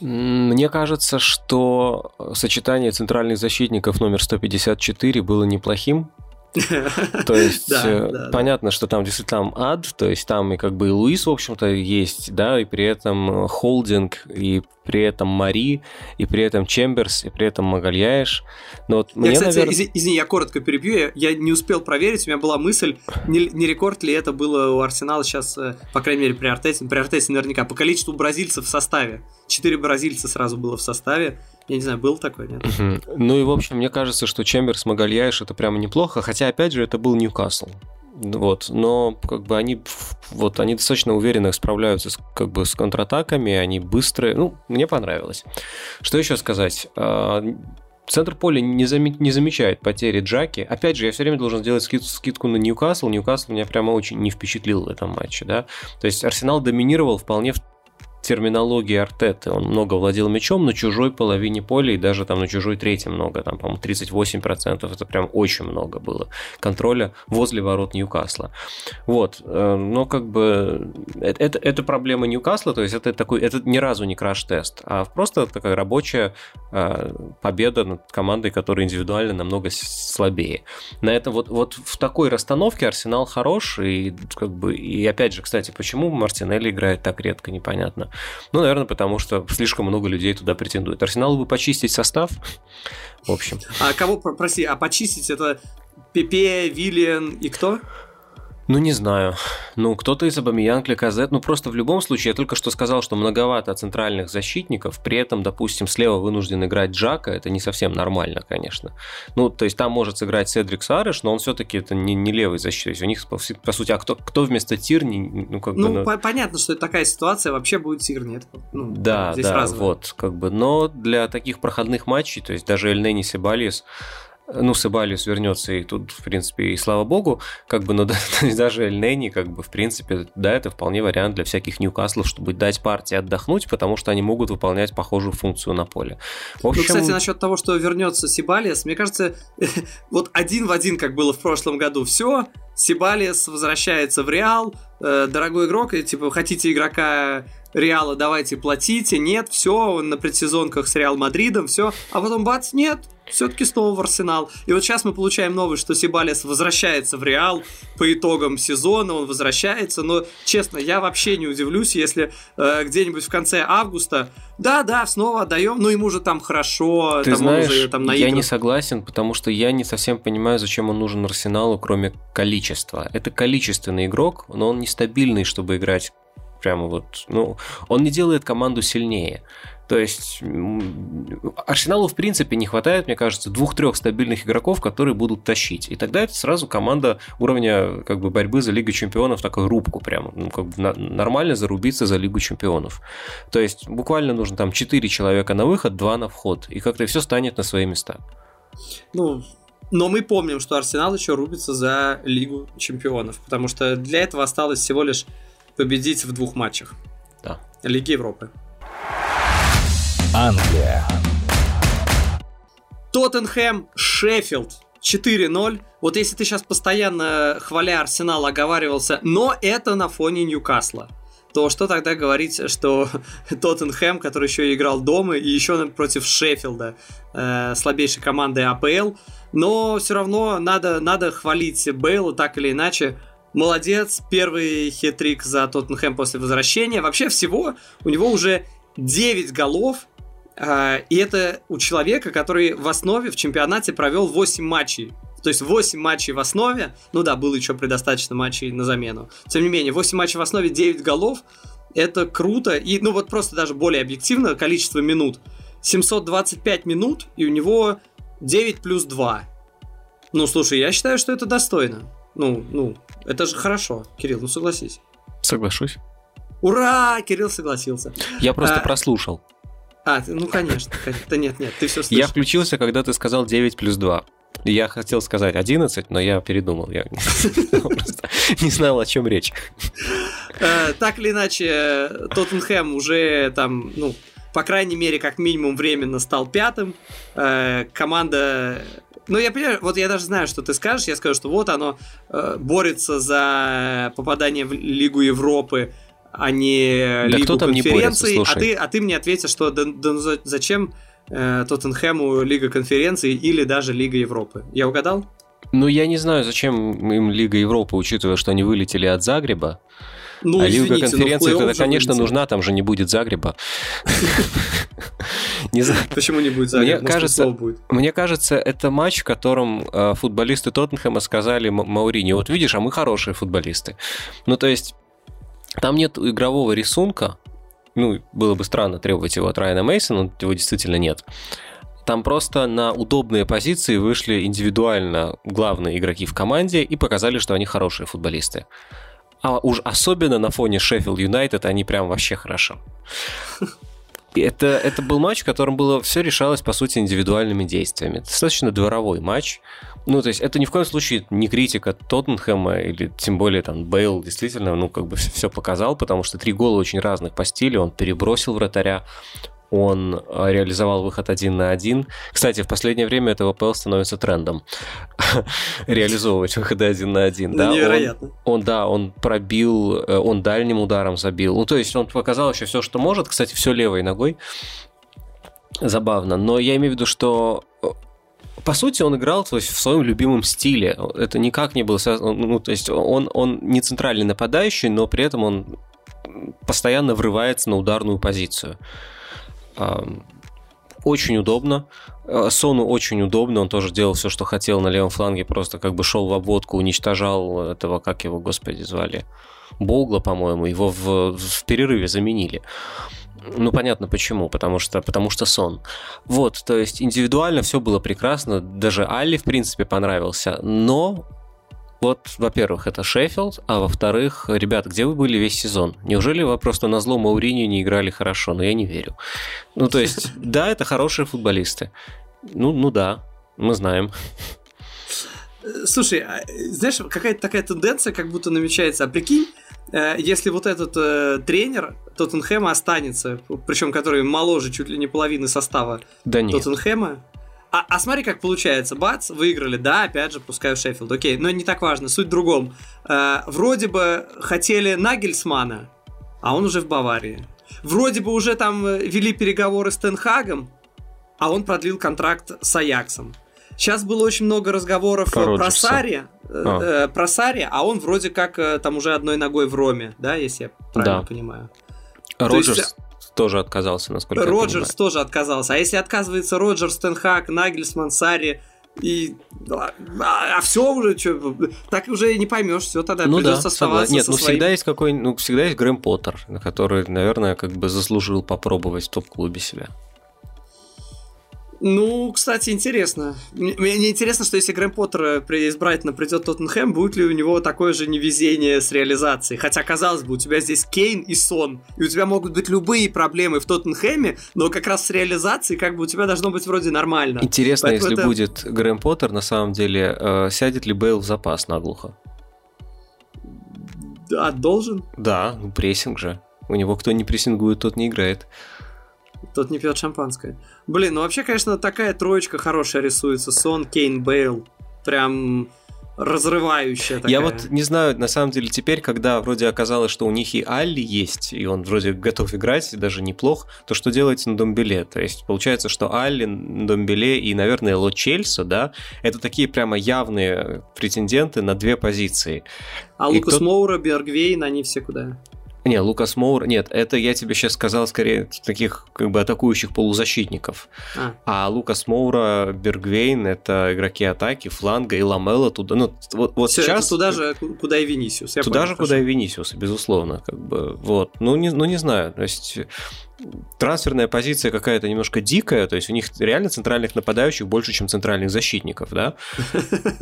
Мне кажется, что сочетание центральных защитников номер 154 было неплохим. То есть э, понятно, что там действительно ад, то есть там и как бы и Луис, в общем-то, есть, да, и при этом холдинг и при этом Мари, и при этом Чемберс, и при этом Магальяеш. Но вот я, мне, кстати, наверное... извини, извини, я коротко перебью, я, я не успел проверить, у меня была мысль, не, не рекорд ли это было у Арсенала сейчас, э, по крайней мере, при Артесе, при Артесе наверняка, по количеству бразильцев в составе. Четыре бразильца сразу было в составе. Я не знаю, был такой, нет? Угу. Ну и, в общем, мне кажется, что Чемберс, Магальяеш это прямо неплохо, хотя, опять же, это был Ньюкасл. Вот, но как бы они, вот, они достаточно уверенно справляются с, как бы с контратаками, они быстрые. Ну, мне понравилось. Что еще сказать? А, центр поля не, зам... не замечает потери Джаки. Опять же, я все время должен сделать скид... скидку на Ньюкасл. Ньюкасл меня прямо очень не впечатлил в этом матче. Да? То есть Арсенал доминировал вполне терминологии Артеты. Он много владел мячом на чужой половине поля и даже там на чужой трети много. Там, по-моему, 38%. Это прям очень много было контроля возле ворот Ньюкасла. Вот. Э, но как бы это, это, это проблема Ньюкасла, то есть это такой, это ни разу не краш-тест, а просто такая рабочая э, победа над командой, которая индивидуально намного слабее. На этом вот, вот в такой расстановке Арсенал хорош, и как бы, и опять же, кстати, почему Мартинелли играет так редко, непонятно. Ну, наверное, потому что слишком много людей туда претендует. Арсеналу бы почистить состав, в общем. А кого, прости, а почистить это Пепе, Виллиан и кто? Ну, не знаю. Ну, кто-то из Абамиянг, Леказет. Ну, просто в любом случае, я только что сказал, что многовато центральных защитников. При этом, допустим, слева вынужден играть Джака. Это не совсем нормально, конечно. Ну, то есть там может сыграть Седрик Сарыш, но он все-таки это не, не левый защитник. У них, по, по сути, а кто, кто вместо Тирни? Ну, как ну, бы, ну... По- понятно, что такая ситуация вообще будет Тирни. Это, ну, да, здесь да, разное. вот, как бы. Но для таких проходных матчей, то есть даже Эльнени Себалис, ну, Себалиус вернется, и тут, в принципе, и слава богу, как бы, но даже Эль Ненни, как бы, в принципе, да, это вполне вариант для всяких Ньюкаслов, чтобы дать партии отдохнуть, потому что они могут выполнять похожую функцию на поле. В общем... Ну, кстати, насчет того, что вернется Сибалиус, мне кажется, вот один в один, как было в прошлом году, все, Сибалиус возвращается в Реал, э, дорогой игрок, и, типа, хотите игрока Реала, давайте платите, нет, все, он на предсезонках с Реал Мадридом, все, а потом бац, нет, все-таки снова в Арсенал. И вот сейчас мы получаем новость, что Сибалес возвращается в Реал по итогам сезона, он возвращается, но, честно, я вообще не удивлюсь, если э, где-нибудь в конце августа, да-да, снова отдаем, но ему же там хорошо, Ты там знаешь, уже там наигран. я не согласен, потому что я не совсем понимаю, зачем он нужен Арсеналу, кроме количества. Это количественный игрок, но он нестабильный, чтобы играть прямо вот, ну, он не делает команду сильнее. То есть Арсеналу, в принципе, не хватает, мне кажется, двух-трех стабильных игроков, которые будут тащить. И тогда это сразу команда уровня как бы, борьбы за Лигу Чемпионов, такую рубку прямо. Ну, как бы нормально зарубиться за Лигу Чемпионов. То есть буквально нужно там 4 человека на выход, 2 на вход. И как-то все станет на свои места. Ну, но мы помним, что Арсенал еще рубится за Лигу Чемпионов, потому что для этого осталось всего лишь победить в двух матчах. Да. Лиги Европы. Англия. Тоттенхэм, Шеффилд. 4-0. Вот если ты сейчас постоянно, хваля Арсенал, оговаривался, но это на фоне Ньюкасла, то что тогда говорить, что Тоттенхэм, который еще и играл дома, и еще против Шеффилда, э, слабейшей команды АПЛ, но все равно надо, надо хвалить Бейла так или иначе. Молодец, первый хитрик за Тоттенхэм после возвращения. Вообще всего у него уже 9 голов а, и это у человека, который в основе в чемпионате провел 8 матчей. То есть 8 матчей в основе. Ну да, было еще предостаточно матчей на замену. Тем не менее, 8 матчей в основе, 9 голов. Это круто. И, ну вот просто даже более объективно, количество минут. 725 минут, и у него 9 плюс 2. Ну, слушай, я считаю, что это достойно. Ну, ну, это же хорошо, Кирилл, ну согласись. Соглашусь. Ура! Кирилл согласился. Я просто а, прослушал. А, ну конечно, да нет, нет, ты все слышишь. Я включился, когда ты сказал 9 плюс 2. Я хотел сказать 11, но я передумал. Я не знал, о чем речь. Э, так или иначе, Тоттенхэм уже там, ну, по крайней мере, как минимум временно стал пятым. Э, команда ну, я понимаю, вот я даже знаю, что ты скажешь. Я скажу, что вот оно э, борется за попадание в Лигу Европы а не да Лигу конференций. а, ты, а ты мне ответишь, что да, да, зачем э, Тоттенхэму Лига конференций или даже Лига Европы. Я угадал? Ну, я не знаю, зачем им Лига Европы, учитывая, что они вылетели от Загреба. Ну, а Лига конференции тогда, конечно, нужна, там же не будет Загреба. Не знаю. Почему не будет Загреба? Мне кажется, мне кажется, это матч, в котором э, футболисты Тоттенхэма сказали Маурини, вот видишь, а мы хорошие футболисты. Ну, то есть, там нет игрового рисунка, ну, было бы странно требовать его от Райана Мейсона, но его действительно нет. Там просто на удобные позиции вышли индивидуально главные игроки в команде и показали, что они хорошие футболисты. А уж особенно на фоне Шеффилд Юнайтед они прям вообще хорошо. Это, это был матч, в котором было все решалось, по сути, индивидуальными действиями. Достаточно дворовой матч. Ну, то есть, это ни в коем случае не критика Тоттенхэма или тем более там Бейл действительно, ну, как бы все показал, потому что три гола очень разных по стилю. Он перебросил вратаря, он э, реализовал выход один на один. Кстати, в последнее время это в АПЛ становится трендом. Реализовывать выходы один на один. Ну, да, невероятно. Он, он, да, он пробил, э, он дальним ударом забил. Ну, то есть он показал еще все, что может. Кстати, все левой ногой. Забавно. Но я имею в виду, что э, по сути, он играл то есть, в своем любимом стиле. Это никак не было связано... Ну, то есть, он, он не центральный нападающий, но при этом он постоянно врывается на ударную позицию. Очень удобно. Э, Сону очень удобно, он тоже делал все, что хотел на левом фланге, просто как бы шел в обводку, уничтожал этого, как его, господи, звали, Боугла, по-моему, его в, в перерыве заменили. Ну, понятно почему, потому что, потому что сон. Вот, то есть индивидуально все было прекрасно, даже Алли, в принципе, понравился, но вот, во-первых, это Шеффилд, а во-вторых, ребят, где вы были весь сезон? Неужели вы просто на зло Мауринию не играли хорошо? Но ну, я не верю. Ну, то есть, да, это хорошие футболисты. Ну, ну да, мы знаем. Слушай, а, знаешь, какая-то такая тенденция как будто намечается. А прикинь, э, если вот этот э, тренер Тоттенхэма останется, причем который моложе чуть ли не половины состава да Тоттенхэма, а, а смотри, как получается. Бац, выиграли. Да, опять же, пускай в Шеффилд. Окей, но не так важно. Суть в другом. Э, вроде бы хотели Нагельсмана, а он уже в Баварии. Вроде бы уже там э, вели переговоры с Тенхагом, а он продлил контракт с Аяксом. Сейчас было очень много разговоров про, про Сари, а. э, про Сари, а он вроде как э, там уже одной ногой в Роме, да, если я правильно да. понимаю. Роджерс, есть, тоже отказался, насколько Роджерс я тоже отказался. А если отказывается Роджерс, Тенхак, Нагельсман, Сари, и а, а все уже что, так уже не поймешь, все тогда ну придется да, оставаться. Нет, ну своим... всегда есть какой, ну всегда есть Грэм Поттер, который, наверное, как бы заслужил попробовать в топ-клубе себя. Ну, кстати, интересно. Мне интересно, что если Грэм Поттер из Брайтона придет в Тоттенхэм, будет ли у него такое же невезение с реализацией. Хотя, казалось бы, у тебя здесь Кейн и Сон, и у тебя могут быть любые проблемы в Тоттенхэме, но как раз с реализацией как бы у тебя должно быть вроде нормально. Интересно, Поэтому если это... будет Грэм Поттер, на самом деле, э, сядет ли Бейл в запас наглухо? Да, должен. Да, ну прессинг же. У него кто не прессингует, тот не играет. Тот не пьет шампанское. Блин, ну вообще, конечно, такая троечка хорошая рисуется. Сон, Кейн, Бейл. Прям разрывающая такая. Я вот не знаю, на самом деле теперь, когда вроде оказалось, что у них и Алли есть, и он вроде готов играть, даже неплох, то что делать на Домбеле? То есть получается, что Алли, Домбеле и, наверное, Ло Чельсо, да, это такие прямо явные претенденты на две позиции. А и Лукас кто... Моура, Бергвейн, они все куда? Не, Лукас Моур, нет, это я тебе сейчас сказал скорее таких как бы атакующих полузащитников. А, а Лукас Моура, Бергвейн это игроки атаки, фланга и Ламела туда. Ну, вот, вот Все, сейчас... туда же, куда и Винисиус. туда понял, же, куда и Винисиус, безусловно. Как бы, вот. Ну не, ну, не знаю. То есть трансферная позиция какая-то немножко дикая, то есть у них реально центральных нападающих больше, чем центральных защитников, да?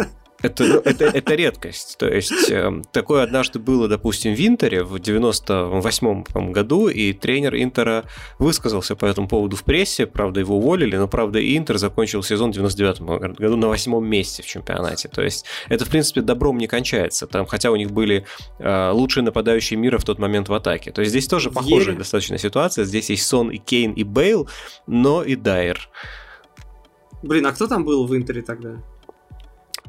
Это, это, это редкость. То есть, э, такое однажды было, допустим, в Интере в 98 году, и тренер Интера высказался по этому поводу в прессе, правда, его уволили, но, правда, и Интер закончил сезон в 99 году на восьмом месте в чемпионате. То есть, это, в принципе, добром не кончается, там, хотя у них были э, лучшие нападающие мира в тот момент в атаке. То есть, здесь тоже похожая достаточно ситуация. Здесь есть Сон и Кейн и Бейл, но и Дайер. Блин, а кто там был в Интере тогда?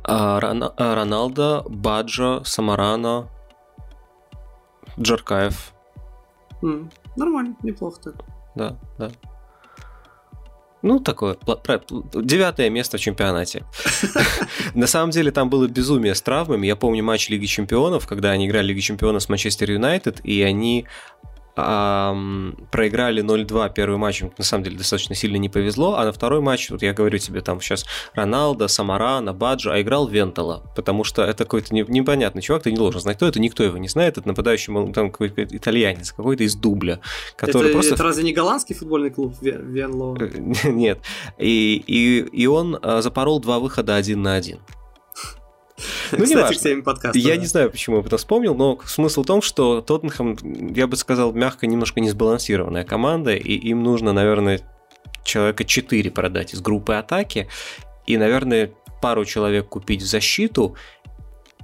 А, Рон, а, Роналдо, Баджо, Самарана, Джаркаев. Mm, нормально, неплохо так. Да, да. Ну, такое, девятое место в чемпионате. На самом деле там было безумие с травмами. Я помню матч Лиги Чемпионов, когда они играли Лиги Чемпионов с Манчестер Юнайтед, и они проиграли 0-2 первый матч, на самом деле достаточно сильно не повезло, а на второй матч, вот я говорю тебе, там сейчас Роналдо, Самара, Набаджо, а играл Вентала, потому что это какой-то непонятный чувак, ты не должен знать, кто это, никто его не знает, это нападающий, там какой-то итальянец, какой-то из дубля, который это, просто... Это разве не голландский футбольный клуб Венло? Нет, и, и, и он а, запорол два выхода один на один. Ну, не важно. всеми подкаста. Я не знаю, почему я об этом вспомнил, но смысл в том, что Тоттенхэм, я бы сказал, мягко немножко несбалансированная команда, и им нужно, наверное, человека 4 продать из группы атаки, и, наверное, пару человек купить в защиту,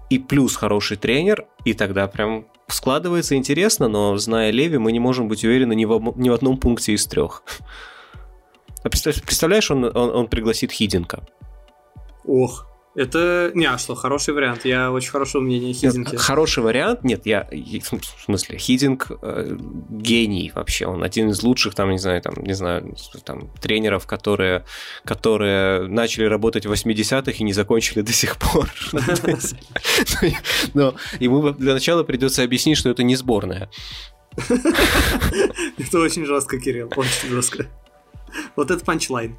и плюс хороший тренер, и тогда прям складывается интересно, но зная Леви, мы не можем быть уверены ни в, ни в одном пункте из трех. А представляешь, он, он, он пригласит Хидинка. Ох, это... Не, а что, хороший вариант. Я очень хорошего мнения о Хидинге. Хороший вариант? Нет, я... В смысле, Хидинг э, гений вообще. Он один из лучших, там, не знаю, там, не знаю, там, тренеров, которые, которые начали работать в 80-х и не закончили до сих пор. Но ему для начала придется объяснить, что это не сборная. Это очень жестко, Кирилл, очень жестко. Вот это панчлайн.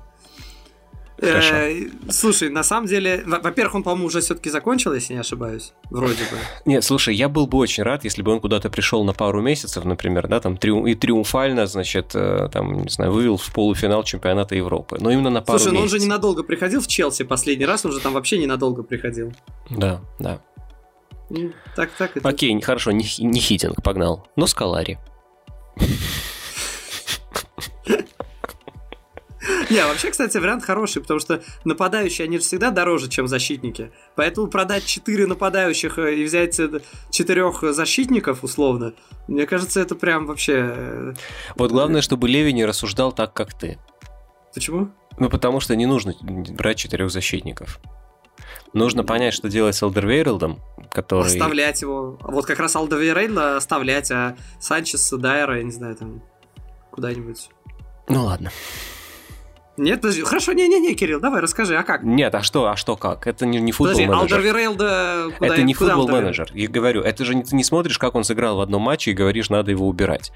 Э, слушай, на самом деле, во-первых, он, по-моему, уже все-таки закончил, если не ошибаюсь, вроде бы. Нет, слушай, я был бы очень рад, если бы он куда-то пришел на пару месяцев, например, да, там и триумфально, значит, э, там, не знаю, вывел в полуфинал чемпионата Европы. Но именно на пару Слушай, но он же ненадолго приходил в Челси последний раз, он же там вообще ненадолго приходил. Да, да. Ну, так, так. Окей, хорошо, не, не Хитинг, погнал, но Скалари. Не, вообще, кстати, вариант хороший, потому что нападающие, они же всегда дороже, чем защитники. Поэтому продать 4 нападающих э, и взять 4 защитников, условно, мне кажется, это прям вообще... Э, вот главное, чтобы Леви не рассуждал так, как ты. Почему? Ну, потому что не нужно брать четырех защитников. Нужно понять, что делать с Алдервейрелдом, который... Оставлять его. Вот как раз Алдервейрелда оставлять, а Санчеса, Дайера, я не знаю, там куда-нибудь. Ну ладно. Нет, подожди. Хорошо, не-не-не, Кирилл, давай расскажи, а как? Нет, а что, а что как? Это не, не футбол менеджер. Подожди, куда Это не футбол менеджер. Я говорю, это же ты не смотришь, как он сыграл в одном матче и говоришь, надо его убирать.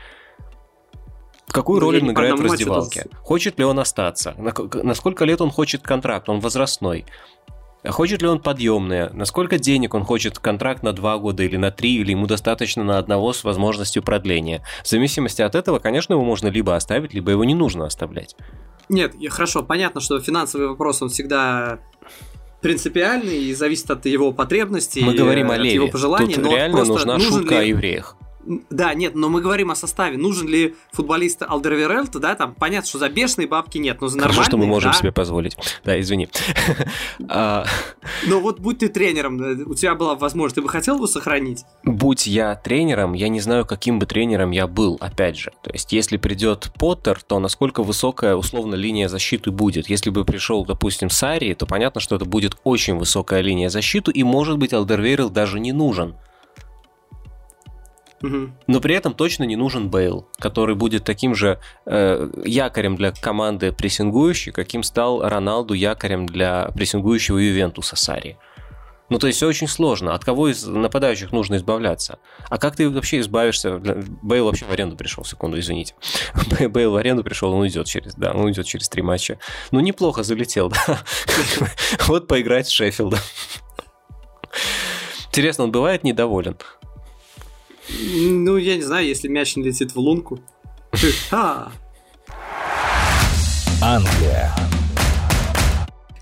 Какую ну, роль он играет в раздевалке? Хочет ли он остаться? На, на сколько лет он хочет контракт? Он возрастной. Хочет ли он подъемные? Насколько денег он хочет контракт на два года или на три, или ему достаточно на одного с возможностью продления? В зависимости от этого, конечно, его можно либо оставить, либо его не нужно оставлять. Нет, хорошо, понятно, что финансовый вопрос, он всегда принципиальный и зависит от его потребностей, Мы говорим о Леве. его пожеланий. Тут но реально нужна шутка ли... о евреях. Да, нет, но мы говорим о составе. Нужен ли футболист Алдерверелта, да, там понятно, что за бешеные бабки нет, но за нормальные, Хорошо, что мы можем да. себе позволить. Да, извини. А, но вот будь ты тренером, э, у тебя была возможность, ты бы хотел его сохранить? Будь я тренером, я не знаю, каким бы тренером я был, опять же. То есть, если придет Поттер, то насколько высокая, условно, линия защиты будет. Если бы пришел, допустим, Сари, то понятно, что это будет очень высокая линия защиты, и, может быть, Алдервейрел даже не нужен. Но при этом точно не нужен Бейл, который будет таким же э, якорем для команды прессингующей, каким стал Роналду якорем для прессингующего Ювентуса Сари. Ну, то есть все очень сложно. От кого из нападающих нужно избавляться? А как ты вообще избавишься? Бейл вообще в аренду пришел, секунду, извините. Бейл в аренду пришел, он уйдет через, да, он уйдет через три матча. Ну, неплохо залетел, да. Вот поиграть с Шеффилдом. Интересно, он бывает недоволен? Ну, я не знаю, если мяч не летит в лунку. Англия.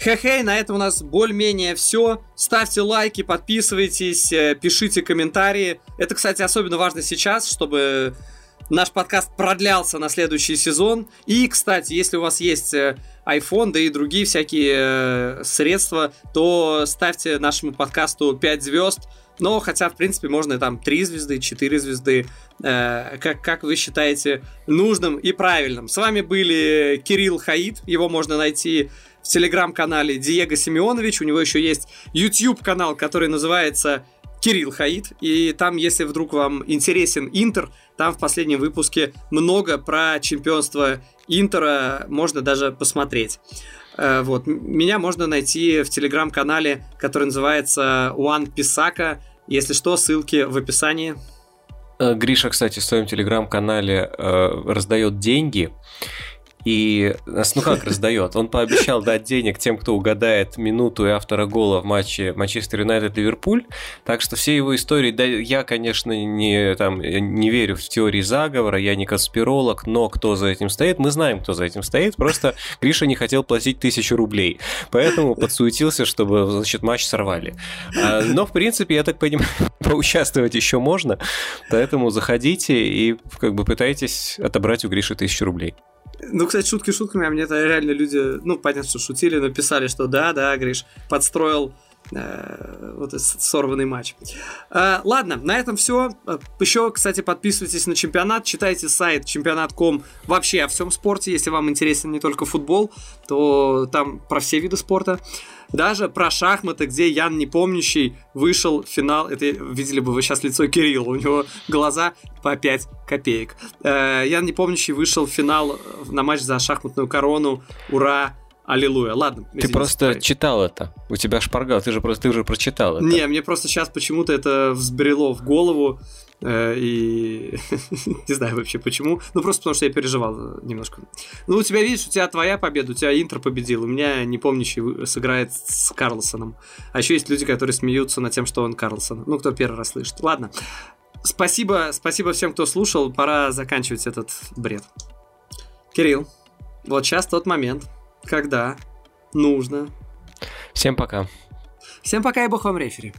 Хе-хей, на этом у нас более-менее все. Ставьте лайки, подписывайтесь, э, пишите комментарии. Это, кстати, особенно важно сейчас, чтобы наш подкаст продлялся на следующий сезон. И, кстати, если у вас есть э, iPhone, да и другие всякие э, средства, то ставьте нашему подкасту 5 звезд. Но хотя, в принципе, можно там 3 звезды, 4 звезды, э, как, как вы считаете нужным и правильным. С вами были Кирилл Хаид, его можно найти в телеграм-канале Диего Семенович, у него еще есть YouTube-канал, который называется Кирилл Хаид. И там, если вдруг вам интересен Интер, там в последнем выпуске много про чемпионство Интера можно даже посмотреть. Э, вот. Меня можно найти в телеграм-канале, который называется One Pisaka. Если что, ссылки в описании. Э, Гриша, кстати, в своем телеграм-канале э, раздает деньги. И ну как раздает? Он пообещал дать денег тем, кто угадает минуту и автора гола в матче Манчестер Юнайтед Ливерпуль. Так что все его истории, да, я, конечно, не, там, не верю в теории заговора, я не конспиролог, но кто за этим стоит, мы знаем, кто за этим стоит. Просто Гриша не хотел платить тысячу рублей. Поэтому подсуетился, чтобы, значит, матч сорвали. А, но, в принципе, я так понимаю, поучаствовать еще можно. Поэтому заходите и как бы пытайтесь отобрать у Гриши тысячу рублей. Ну, кстати, шутки шутками, а мне это реально люди, ну, понятно, что шутили, но писали, что да, да, Гриш, подстроил вот этот сорванный матч. Э, ладно, на этом все. Еще, кстати, подписывайтесь на чемпионат, читайте сайт чемпионат.ком вообще о всем спорте. Если вам интересен не только футбол, то там про все виды спорта. Даже про шахматы, где Ян Непомнящий вышел в финал. Это видели бы вы сейчас лицо Кирилла. У него глаза по 5 копеек. Э, Ян Непомнящий вышел в финал на матч за шахматную корону. Ура! Аллилуйя. Ладно. Ты просто смотри. читал это. У тебя шпаргал, ты же просто ты уже прочитал это. Не, мне просто сейчас почему-то это взбрело в голову. Э, и не знаю вообще почему. Ну, просто потому что я переживал немножко. Ну, у тебя, видишь, у тебя твоя победа, у тебя Интер победил. У меня непомнящий сыграет с Карлсоном. А еще есть люди, которые смеются над тем, что он Карлсон. Ну, кто первый раз слышит. Ладно. Спасибо, спасибо всем, кто слушал. Пора заканчивать этот бред. Кирилл, вот сейчас тот момент, когда нужно. Всем пока. Всем пока и бог вам рефери.